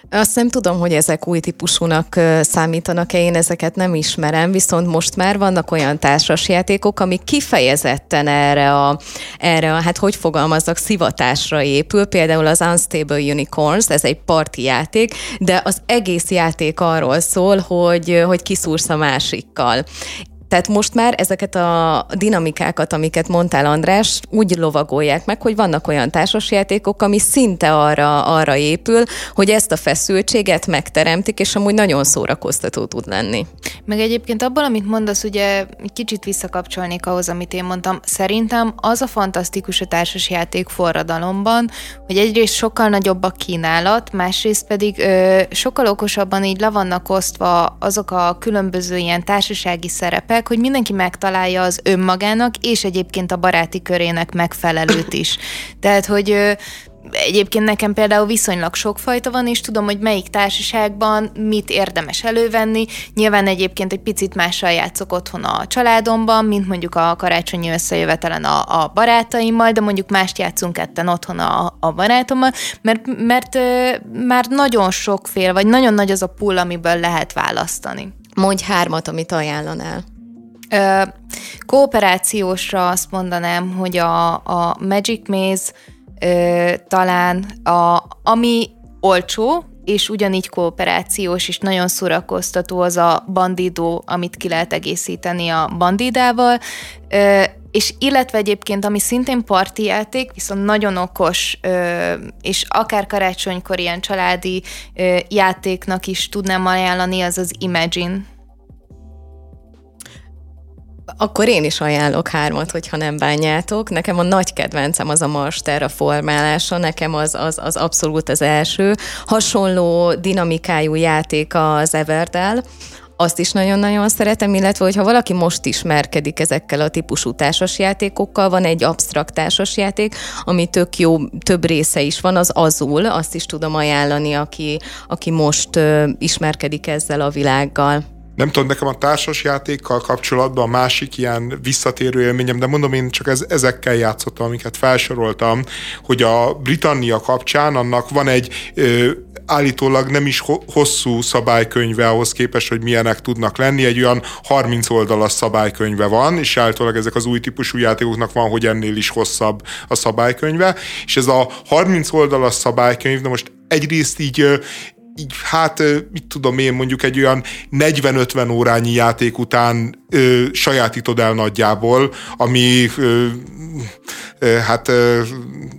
Azt nem tudom, hogy ezek új típusúnak számítanak-e, én ezeket nem ismerem, viszont most már vannak olyan társasjátékok, amik kifejezetten erre a, erre a, hát hogy fogalmazzak, szivatásra épül, például az Unstable Unicorns, ez egy parti játék, de az egész játék arról szól, hogy, hogy kiszúrsz a másikkal. Tehát most már ezeket a dinamikákat, amiket mondtál András, úgy lovagolják meg, hogy vannak olyan társasjátékok, ami szinte arra, arra épül, hogy ezt a feszültséget megteremtik, és amúgy nagyon szórakoztató tud lenni. Meg egyébként abból, amit mondasz, ugye kicsit visszakapcsolnék ahhoz, amit én mondtam. Szerintem az a fantasztikus a társasjáték forradalomban, hogy egyrészt sokkal nagyobb a kínálat, másrészt pedig ö, sokkal okosabban így le vannak osztva azok a különböző ilyen társasági szerepek, szerepek, hogy mindenki megtalálja az önmagának, és egyébként a baráti körének megfelelőt is. Tehát, hogy Egyébként nekem például viszonylag sokfajta van, és tudom, hogy melyik társaságban mit érdemes elővenni. Nyilván egyébként egy picit mással játszok otthon a családomban, mint mondjuk a karácsonyi összejövetelen a, a barátaimmal, de mondjuk mást játszunk ketten otthon a, a barátommal, mert, mert ö, már nagyon sokféle, vagy nagyon nagy az a pull, amiből lehet választani. Mondj hármat, amit ajánlanál. Kooperációsra azt mondanám, hogy a, a Magic Maze ö, talán a, ami olcsó, és ugyanígy kooperációs, és nagyon szórakoztató az a bandidó, amit ki lehet egészíteni a bandidával, ö, és illetve egyébként, ami szintén parti játék, viszont nagyon okos, ö, és akár karácsonykor ilyen családi ö, játéknak is tudnám ajánlani, az az Imagine akkor én is ajánlok hármat, hogyha nem bánjátok. Nekem a nagy kedvencem az a Mars formálása, nekem az, az, az abszolút az első. Hasonló dinamikájú játék az Everdell, azt is nagyon-nagyon szeretem, illetve hogyha valaki most ismerkedik ezekkel a típusú társasjátékokkal, van egy absztrakt társasjáték, ami tök jó, több része is van, az Azul, azt is tudom ajánlani, aki, aki most ismerkedik ezzel a világgal. Nem tudom, nekem a társas játékkal kapcsolatban a másik ilyen visszatérő élményem, de mondom, én csak ez, ezekkel játszottam, amiket felsoroltam, hogy a Britannia kapcsán annak van egy ö, állítólag nem is hosszú szabálykönyve ahhoz képest, hogy milyenek tudnak lenni. Egy olyan 30 oldalas szabálykönyve van, és állítólag ezek az új típusú játékoknak van, hogy ennél is hosszabb a szabálykönyve. És ez a 30 oldalas szabálykönyv, de most egyrészt így így hát, mit tudom én, mondjuk egy olyan 40-50 órányi játék után ö, sajátítod el nagyjából, ami ö, hát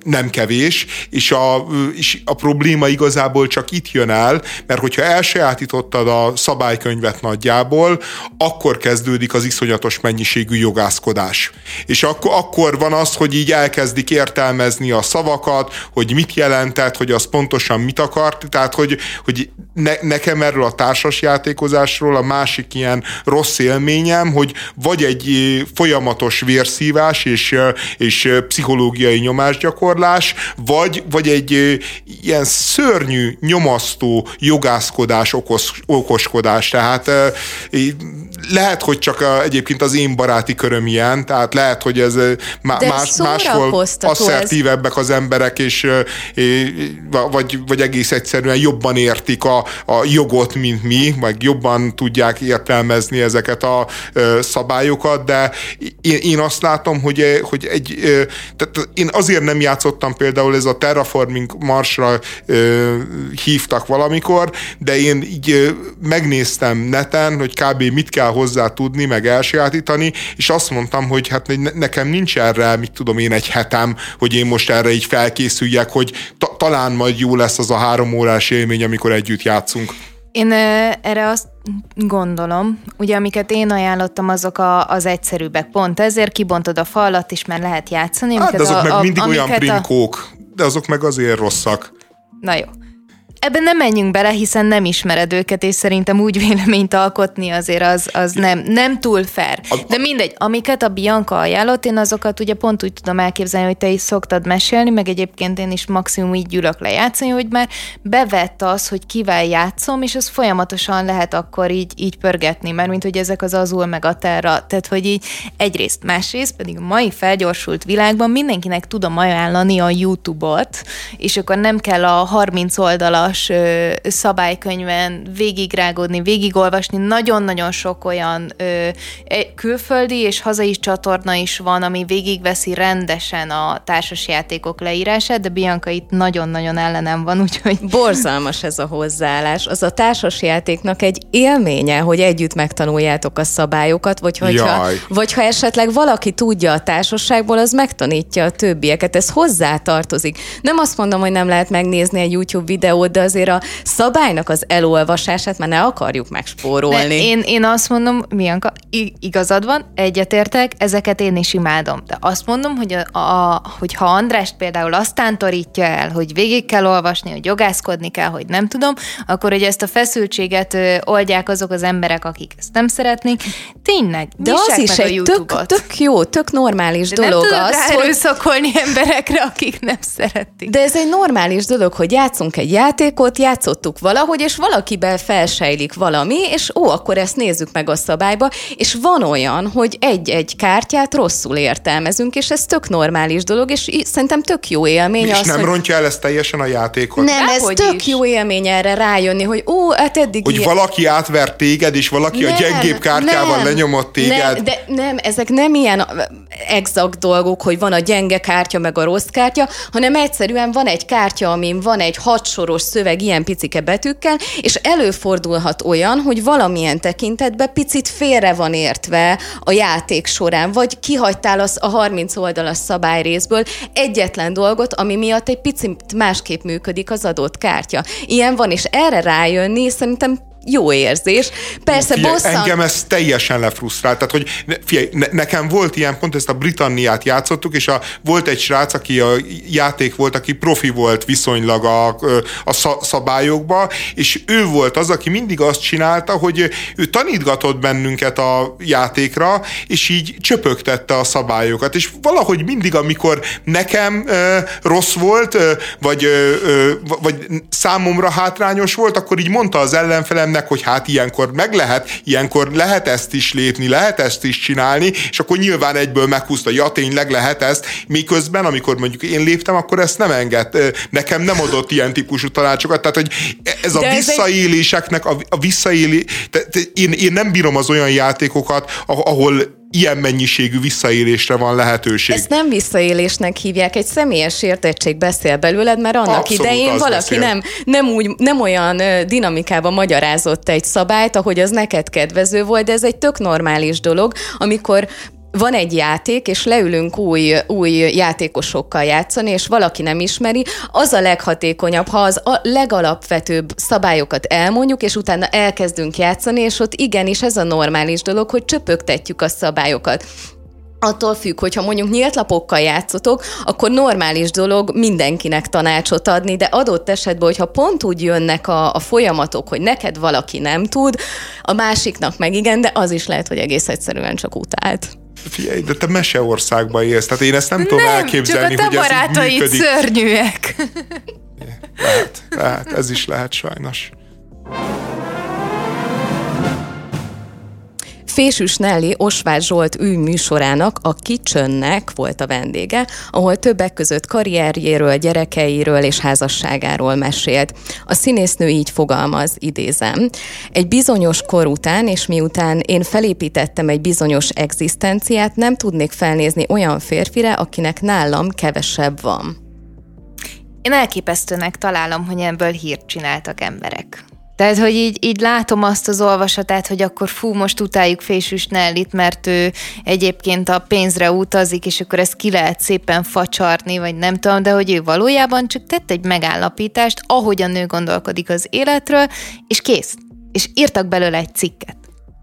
nem kevés, és a, és a probléma igazából csak itt jön el, mert hogyha elsajátítottad a szabálykönyvet nagyjából, akkor kezdődik az iszonyatos mennyiségű jogászkodás. És akkor, akkor van az, hogy így elkezdik értelmezni a szavakat, hogy mit jelentett, hogy az pontosan mit akart, tehát hogy, hogy ne, nekem erről a társasjátékozásról a másik ilyen rossz élményem, hogy vagy egy folyamatos vérszívás és, és pszichológiai nyomásgyakorlás, vagy, vagy egy ilyen szörnyű, nyomasztó jogászkodás, okos, okoskodás. Tehát lehet, hogy csak egyébként az én baráti köröm ilyen, tehát lehet, hogy ez más, máshol asszertívebbek az emberek, és vagy, vagy egész egyszerűen jobban értik a, a jogot, mint mi, meg jobban tudják értelmezni ezeket a szabályokat, de én, én azt látom, hogy, hogy egy, tehát én azért nem játszottam például ez a Terraforming Marsra hívtak valamikor, de én így megnéztem neten, hogy kb. mit kell hozzá tudni, meg elsajátítani, és azt mondtam, hogy hát nekem nincs erre, mit tudom én, egy hetem, hogy én most erre így felkészüljek, hogy ta- talán majd jó lesz az a három órás élmény, amikor együtt játszunk. Én erre azt gondolom, ugye amiket én ajánlottam, azok a, az egyszerűbbek. Pont ezért kibontod a falat, és már lehet játszani. Hát, de azok a, meg a, mindig olyan primkók, a... de azok meg azért rosszak. Na jó. Ebben nem menjünk bele, hiszen nem ismered őket, és szerintem úgy véleményt alkotni azért az, az nem, nem túl fair. De mindegy, amiket a Bianca ajánlott, én azokat ugye pont úgy tudom elképzelni, hogy te is szoktad mesélni, meg egyébként én is maximum így gyűlök lejátszani, hogy már bevett az, hogy kivel játszom, és az folyamatosan lehet akkor így, így pörgetni, mert mint hogy ezek az azul meg a terra, tehát hogy így egyrészt, másrészt pedig a mai felgyorsult világban mindenkinek tudom ajánlani a YouTube-ot, és akkor nem kell a 30 oldalas oldalas ö, szabálykönyven végigrágódni, végigolvasni. Nagyon-nagyon sok olyan ö, külföldi és hazai csatorna is van, ami végigveszi rendesen a társasjátékok leírását, de Bianca itt nagyon-nagyon ellenem van, úgyhogy... Borzalmas ez a hozzáállás. Az a társasjátéknak egy élménye, hogy együtt megtanuljátok a szabályokat, vagy hogyha, vagy ha esetleg valaki tudja a társaságból, az megtanítja a többieket. Ez hozzá tartozik. Nem azt mondom, hogy nem lehet megnézni egy YouTube videót, de azért a szabálynak az elolvasását már ne akarjuk megspórolni. Én, én azt mondom, Mianka, igazad van, egyetértek, ezeket én is imádom. De azt mondom, hogy, a, a, hogy ha Andrást például azt tántorítja el, hogy végig kell olvasni, hogy jogászkodni kell, hogy nem tudom, akkor hogy ezt a feszültséget oldják azok az emberek, akik ezt nem szeretnék. Tényleg, de az is egy tök, tök jó, tök normális de dolog nem az, hogy... emberekre, akik nem szeretik. De ez egy normális dolog, hogy játszunk egy játékot, játszottuk valahogy, és valakiben felsejlik valami, és ó, akkor ezt nézzük meg a szabályba, és van olyan, hogy egy-egy kártyát rosszul értelmezünk, és ez tök normális dolog, és szerintem tök jó élmény. És az, nem hogy... rontja el ezt teljesen a játékot? Nem, ez tök is. jó élmény erre rájönni, hogy ó, hát eddig... Hogy ilyen... valaki átvert téged, és valaki nem, a gyengébb kártyával nem, lenyomott téged. Nem, de nem, ezek nem ilyen exakt dolgok, hogy van a gyenge kártya, meg a rossz kártya, hanem egyszerűen van egy kártya, amin van egy hatsoros szöveg ilyen picike betűkkel, és előfordulhat olyan, hogy valamilyen tekintetben picit félre van értve a játék során, vagy kihagytál az a 30 oldalas szabályrészből egyetlen dolgot, ami miatt egy picit másképp működik az adott kártya. Ilyen van, és erre rájönni szerintem jó érzés. Persze figyelj, bosszant... Engem ez teljesen lefrusztrált. Tehát, hogy figyelj, ne, nekem volt ilyen pont, ezt a Britanniát játszottuk, és a, volt egy srác, aki a játék volt, aki profi volt viszonylag a, a szabályokba, és ő volt az, aki mindig azt csinálta, hogy ő tanítgatott bennünket a játékra, és így csöpögtette a szabályokat. És valahogy mindig, amikor nekem ö, rossz volt, ö, vagy, ö, vagy számomra hátrányos volt, akkor így mondta az ellenfelem ennek, hogy hát ilyenkor meg lehet, ilyenkor lehet ezt is lépni, lehet ezt is csinálni, és akkor nyilván egyből meghúzta, ja tényleg lehet ezt, miközben, amikor mondjuk én léptem, akkor ezt nem enged, nekem nem adott ilyen típusú tanácsokat, tehát hogy ez a visszaéléseknek, a, a visszaélé, én, én nem bírom az olyan játékokat, ahol ilyen mennyiségű visszaélésre van lehetőség. Ezt nem visszaélésnek hívják, egy személyes értettség beszél belőled, mert annak Abszolút idején valaki nem, nem, úgy, nem olyan dinamikában magyarázott egy szabályt, ahogy az neked kedvező volt, de ez egy tök normális dolog, amikor van egy játék, és leülünk új, új játékosokkal játszani, és valaki nem ismeri, az a leghatékonyabb, ha az a legalapvetőbb szabályokat elmondjuk, és utána elkezdünk játszani, és ott igenis ez a normális dolog, hogy csöpögtetjük a szabályokat. Attól függ, hogyha mondjuk nyílt lapokkal játszotok, akkor normális dolog mindenkinek tanácsot adni, de adott esetben, hogyha pont úgy jönnek a, a folyamatok, hogy neked valaki nem tud, a másiknak meg igen, de az is lehet, hogy egész egyszerűen csak utált. Figyelj, de te meseországban élsz, tehát én ezt nem, nem tudom elképzelni, csak a te hogy ez így működik. szörnyűek. Lehet, lehet, ez is lehet sajnos. Fésűs Nelly Osvár Zsolt ő műsorának, a Kicsönnek volt a vendége, ahol többek között karrierjéről, gyerekeiről és házasságáról mesélt. A színésznő így fogalmaz, idézem. Egy bizonyos kor után, és miután én felépítettem egy bizonyos egzisztenciát, nem tudnék felnézni olyan férfire, akinek nálam kevesebb van. Én elképesztőnek találom, hogy ebből hírt csináltak emberek. Tehát, hogy így, így látom azt az olvasatát, hogy akkor fú, most utáljuk Fésűs Nellit, mert ő egyébként a pénzre utazik, és akkor ezt ki lehet szépen facsarni, vagy nem tudom, de hogy ő valójában csak tett egy megállapítást, ahogy a nő gondolkodik az életről, és kész. És írtak belőle egy cikket.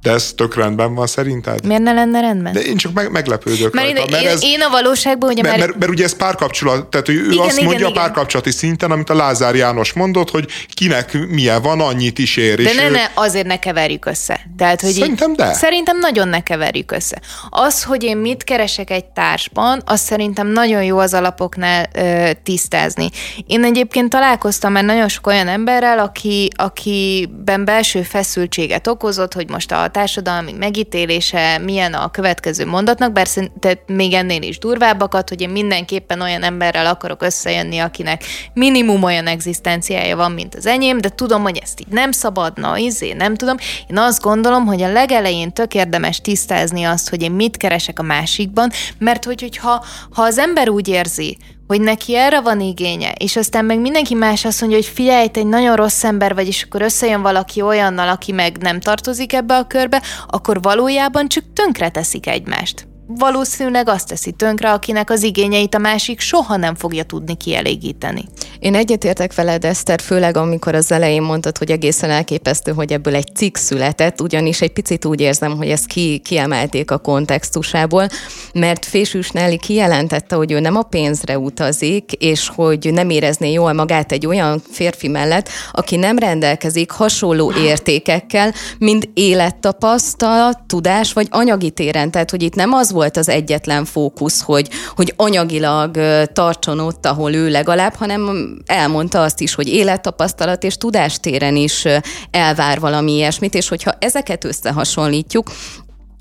De ez tök rendben van szerinted? Miért ne lenne rendben? De én csak meg, meglepődök mert rajta. Én, mert én, ez, én a valóságban, ugye mert, mert, mert, ugye ez párkapcsolat, tehát ő igen, azt igen, mondja igen. párkapcsolati szinten, amit a Lázár János mondott, hogy kinek milyen van, annyit is ér. De ne, ne, azért ne keverjük össze. Tehát, hogy szerintem így, de. Szerintem nagyon ne keverjük össze. Az, hogy én mit keresek egy társban, az szerintem nagyon jó az alapoknál ö, tisztázni. Én egyébként találkoztam már nagyon sok olyan emberrel, aki, akiben belső feszültséget okozott, hogy most a társadalmi megítélése, milyen a következő mondatnak, bár tehát még ennél is durvábbakat, hogy én mindenképpen olyan emberrel akarok összejönni, akinek minimum olyan egzisztenciája van, mint az enyém, de tudom, hogy ezt így nem szabadna, izé, nem tudom. Én azt gondolom, hogy a legelején tök érdemes tisztázni azt, hogy én mit keresek a másikban, mert hogy, hogyha ha az ember úgy érzi, hogy neki erre van igénye, és aztán meg mindenki más azt mondja, hogy figyelj, te egy nagyon rossz ember vagy, és akkor összejön valaki olyannal, aki meg nem tartozik ebbe a körbe, akkor valójában csak tönkre teszik egymást valószínűleg azt teszi tönkre, akinek az igényeit a másik soha nem fogja tudni kielégíteni. Én egyetértek veled, Eszter, főleg amikor az elején mondtad, hogy egészen elképesztő, hogy ebből egy cikk született, ugyanis egy picit úgy érzem, hogy ezt ki, kiemelték a kontextusából, mert Fésűs Nelly kijelentette, hogy ő nem a pénzre utazik, és hogy nem érezné jól magát egy olyan férfi mellett, aki nem rendelkezik hasonló értékekkel, mint élettapasztalat, tudás vagy anyagi téren. Tehát, hogy itt nem az volt az egyetlen fókusz, hogy, hogy anyagilag tartson ott, ahol ő legalább, hanem elmondta azt is, hogy élettapasztalat és tudástéren is elvár valami ilyesmit, és hogyha ezeket összehasonlítjuk,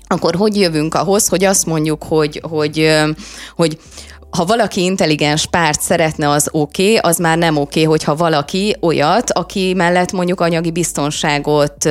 akkor hogy jövünk ahhoz, hogy azt mondjuk, hogy, hogy, hogy ha valaki intelligens párt szeretne, az oké, okay, az már nem oké, okay, hogyha valaki olyat, aki mellett mondjuk anyagi biztonságot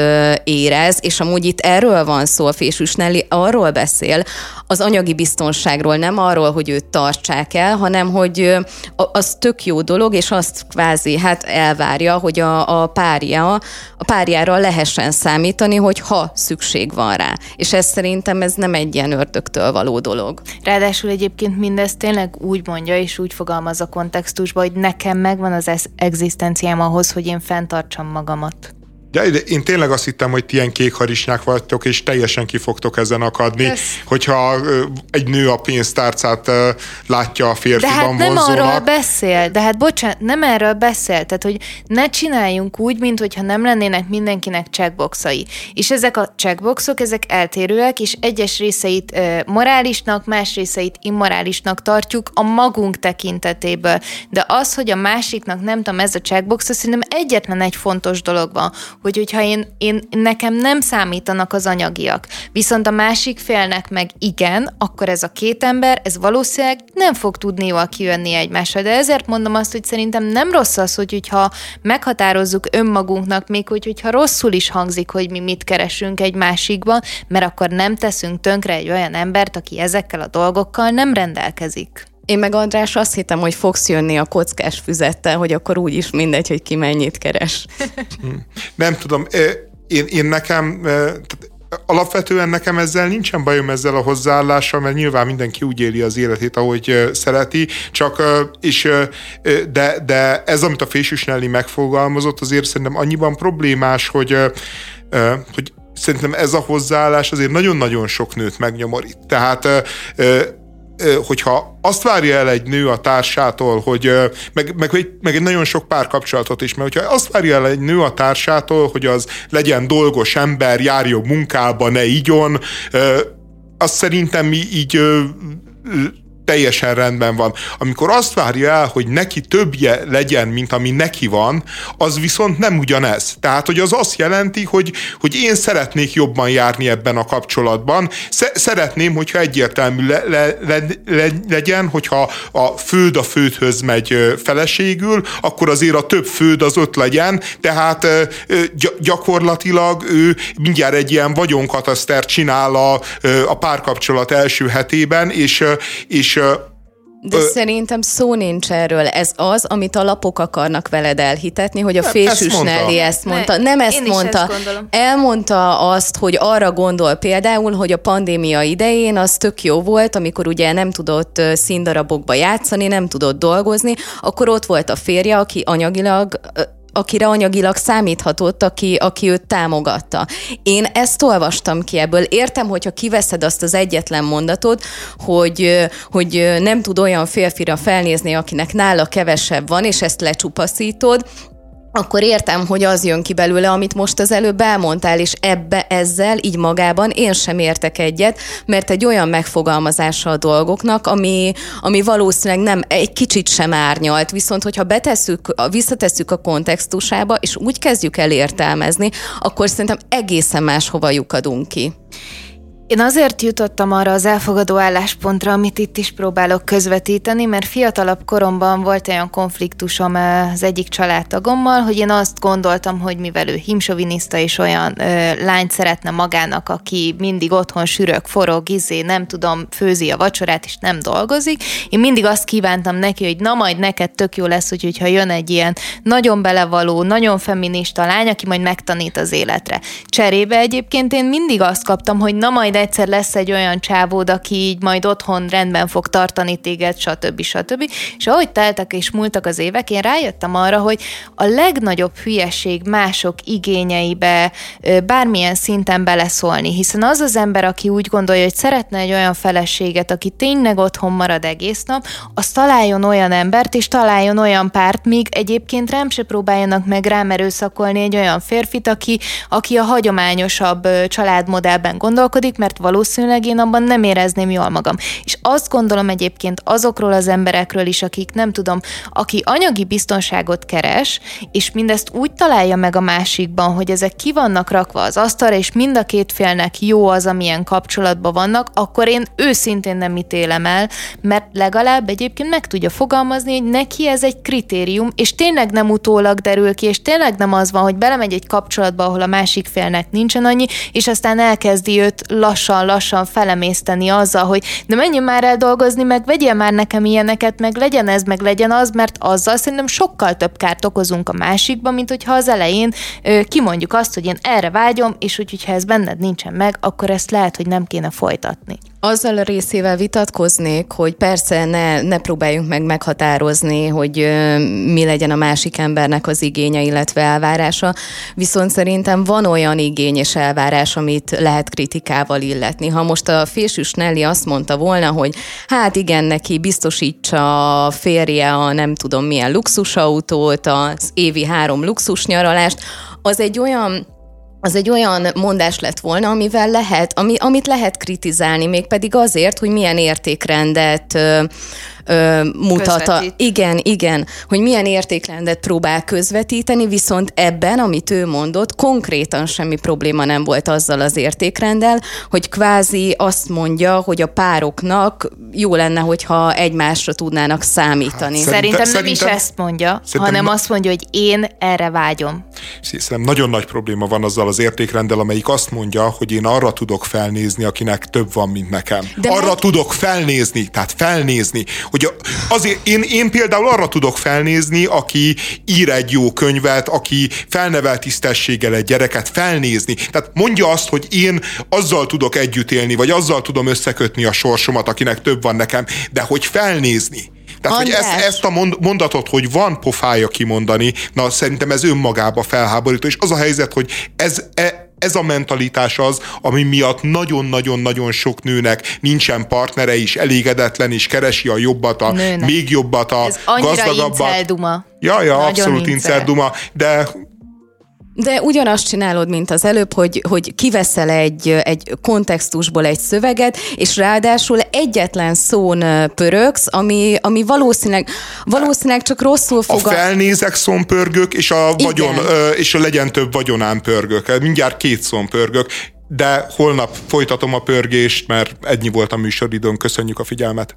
érez, és amúgy itt erről van szó, a Fésűs Nelly arról beszél, az anyagi biztonságról, nem arról, hogy őt tartsák el, hanem hogy az tök jó dolog, és azt kvázi hát elvárja, hogy a, a párja, a párjára lehessen számítani, hogy ha szükség van rá. És ez szerintem ez nem egy ilyen ördögtől való dolog. Ráadásul egyébként mindez tényleg úgy mondja és úgy fogalmaz a kontextusban, hogy nekem megvan az egzisztenciám ahhoz, hogy én fenntartsam magamat. De, én tényleg azt hittem, hogy ti ilyen kékharisnyák vagytok, és teljesen ki fogtok ezen akadni, Kösz. hogyha egy nő a pénztárcát látja a férfiban De hát nem vonzónak. arról beszél, de hát bocsánat, nem erről beszél, tehát hogy ne csináljunk úgy, mint hogyha nem lennének mindenkinek checkboxai. És ezek a checkboxok, ezek eltérőek, és egyes részeit morálisnak, más részeit immorálisnak tartjuk a magunk tekintetéből. De az, hogy a másiknak nem tudom, ez a checkbox, szerintem egyetlen egy fontos dolog van, hogy hogyha én, én, nekem nem számítanak az anyagiak, viszont a másik félnek meg igen, akkor ez a két ember, ez valószínűleg nem fog tudni jól kijönni egymásra. De ezért mondom azt, hogy szerintem nem rossz az, hogy hogyha meghatározzuk önmagunknak, még hogy, hogyha rosszul is hangzik, hogy mi mit keresünk egy másikban, mert akkor nem teszünk tönkre egy olyan embert, aki ezekkel a dolgokkal nem rendelkezik. Én meg András azt hittem, hogy fogsz jönni a kockás füzettel, hogy akkor úgy is mindegy, hogy ki mennyit keres. Nem tudom, én, én nekem, alapvetően nekem ezzel nincsen bajom ezzel a hozzáállással, mert nyilván mindenki úgy éli az életét, ahogy szereti, csak és, de, de ez, amit a Fésűs megfogalmazott, azért szerintem annyiban problémás, hogy, hogy szerintem ez a hozzáállás azért nagyon-nagyon sok nőt megnyomorít. Tehát hogyha azt várja el egy nő a társától, hogy meg, meg, meg egy nagyon sok párkapcsolatot is, mert hogyha azt várja el egy nő a társától, hogy az legyen dolgos ember, járjon munkába, ne igyon, azt szerintem mi így teljesen rendben van. Amikor azt várja el, hogy neki többje legyen, mint ami neki van, az viszont nem ugyanez. Tehát, hogy az azt jelenti, hogy, hogy én szeretnék jobban járni ebben a kapcsolatban. Szeretném, hogyha egyértelmű le, le, le, le, legyen, hogyha a főd a fődhöz megy feleségül, akkor azért a több főd az öt legyen, tehát gyakorlatilag ő mindjárt egy ilyen vagyonkatasztert csinál a, a párkapcsolat első hetében, és, és de ö, szerintem szó nincs erről. Ez az, amit a lapok akarnak veled elhitetni, hogy a fésűs Nelly ezt mondta. Ne, nem ezt mondta. Ezt Elmondta azt, hogy arra gondol például, hogy a pandémia idején az tök jó volt, amikor ugye nem tudott színdarabokba játszani, nem tudott dolgozni, akkor ott volt a férje, aki anyagilag akire anyagilag számíthatott, aki, aki őt támogatta. Én ezt olvastam ki ebből. Értem, hogyha kiveszed azt az egyetlen mondatot, hogy, hogy nem tud olyan férfira felnézni, akinek nála kevesebb van, és ezt lecsupaszítod, akkor értem, hogy az jön ki belőle, amit most az előbb elmondtál, és ebbe ezzel így magában én sem értek egyet, mert egy olyan megfogalmazása a dolgoknak, ami, ami valószínűleg nem egy kicsit sem árnyalt, viszont hogyha betesszük, visszatesszük a kontextusába, és úgy kezdjük el értelmezni, akkor szerintem egészen máshova lyukadunk ki. Én azért jutottam arra az elfogadó álláspontra, amit itt is próbálok közvetíteni, mert fiatalabb koromban volt olyan konfliktusom eh, az egyik családtagommal, hogy én azt gondoltam, hogy mivel ő himsoviniszta és olyan ö, lányt szeretne magának, aki mindig otthon sürök, forog, izé, nem tudom, főzi a vacsorát és nem dolgozik, én mindig azt kívántam neki, hogy na majd neked tök jó lesz, hogy, hogyha jön egy ilyen nagyon belevaló, nagyon feminista lány, aki majd megtanít az életre. Cserébe egyébként én mindig azt kaptam, hogy na majd majd egyszer lesz egy olyan csávód, aki így majd otthon rendben fog tartani téged, stb. stb. És ahogy teltek és múltak az évek, én rájöttem arra, hogy a legnagyobb hülyeség mások igényeibe bármilyen szinten beleszólni, hiszen az az ember, aki úgy gondolja, hogy szeretne egy olyan feleséget, aki tényleg otthon marad egész nap, az találjon olyan embert, és találjon olyan párt, míg egyébként rám se próbáljanak meg rám erőszakolni egy olyan férfit, aki, aki a hagyományosabb családmodellben gondolkodik, mert valószínűleg én abban nem érezném jól magam. És azt gondolom egyébként azokról az emberekről is, akik nem tudom, aki anyagi biztonságot keres, és mindezt úgy találja meg a másikban, hogy ezek ki vannak rakva az asztalra, és mind a két félnek jó az, amilyen kapcsolatban vannak, akkor én őszintén nem ítélem el, mert legalább egyébként meg tudja fogalmazni, hogy neki ez egy kritérium, és tényleg nem utólag derül ki, és tényleg nem az van, hogy belemegy egy kapcsolatba, ahol a másik félnek nincsen annyi, és aztán elkezdi őt lassan-lassan felemészteni azzal, hogy de menjél már el dolgozni, meg vegyél már nekem ilyeneket, meg legyen ez, meg legyen az, mert azzal szerintem sokkal több kárt okozunk a másikban, mint hogyha az elején ö, kimondjuk azt, hogy én erre vágyom, és úgy, hogyha ez benned nincsen meg, akkor ezt lehet, hogy nem kéne folytatni. Azzal a részével vitatkoznék, hogy persze ne, ne próbáljunk meg meghatározni, hogy mi legyen a másik embernek az igénye, illetve elvárása, viszont szerintem van olyan igény és elvárás, amit lehet kritikával illetni. Ha most a fésűs Nelly azt mondta volna, hogy hát igen, neki biztosítsa a férje a nem tudom milyen luxusautót, az évi három luxusnyaralást, az egy olyan az egy olyan mondás lett volna, amivel lehet, ami, amit lehet kritizálni, mégpedig azért, hogy milyen értékrendet ö, ö, mutat. A, igen, igen, hogy milyen értékrendet próbál közvetíteni, viszont ebben, amit ő mondott, konkrétan semmi probléma nem volt azzal az értékrenddel, hogy kvázi azt mondja, hogy a pároknak jó lenne, hogyha egymásra tudnának számítani. Hát, szerintem, szerintem nem is ezt mondja, hanem azt mondja, hogy én erre vágyom. Szerintem nagyon nagy probléma van azzal az értékrenddel, amelyik azt mondja, hogy én arra tudok felnézni, akinek több van, mint nekem. De arra meg... tudok felnézni, tehát felnézni, hogy azért én, én például arra tudok felnézni, aki ír egy jó könyvet, aki felnevel tisztességgel egy gyereket, felnézni. Tehát mondja azt, hogy én azzal tudok együtt élni, vagy azzal tudom összekötni a sorsomat, akinek több van nekem, de hogy felnézni. Tehát, hogy ezt, ezt a mondatot, hogy van pofája kimondani, na szerintem ez önmagába felháborító, és az a helyzet, hogy ez, e, ez a mentalitás az, ami miatt nagyon-nagyon-nagyon sok nőnek nincsen partnere is, elégedetlen is, keresi a jobbat, a nőnek. még jobbat, a ez gazdagabbat. Duma. Ja, ja, nagyon abszolút incerduma, de de ugyanazt csinálod, mint az előbb, hogy, hogy kiveszel egy, egy kontextusból egy szöveget, és ráadásul egyetlen szón pörögsz, ami, ami valószínűleg, valószínűleg csak rosszul fog. A felnézek szón pörgök, és a, vagyon, és a legyen több vagyonán pörgök. Mindjárt két szón pörgök, de holnap folytatom a pörgést, mert ennyi volt a műsoridőn. Köszönjük a figyelmet!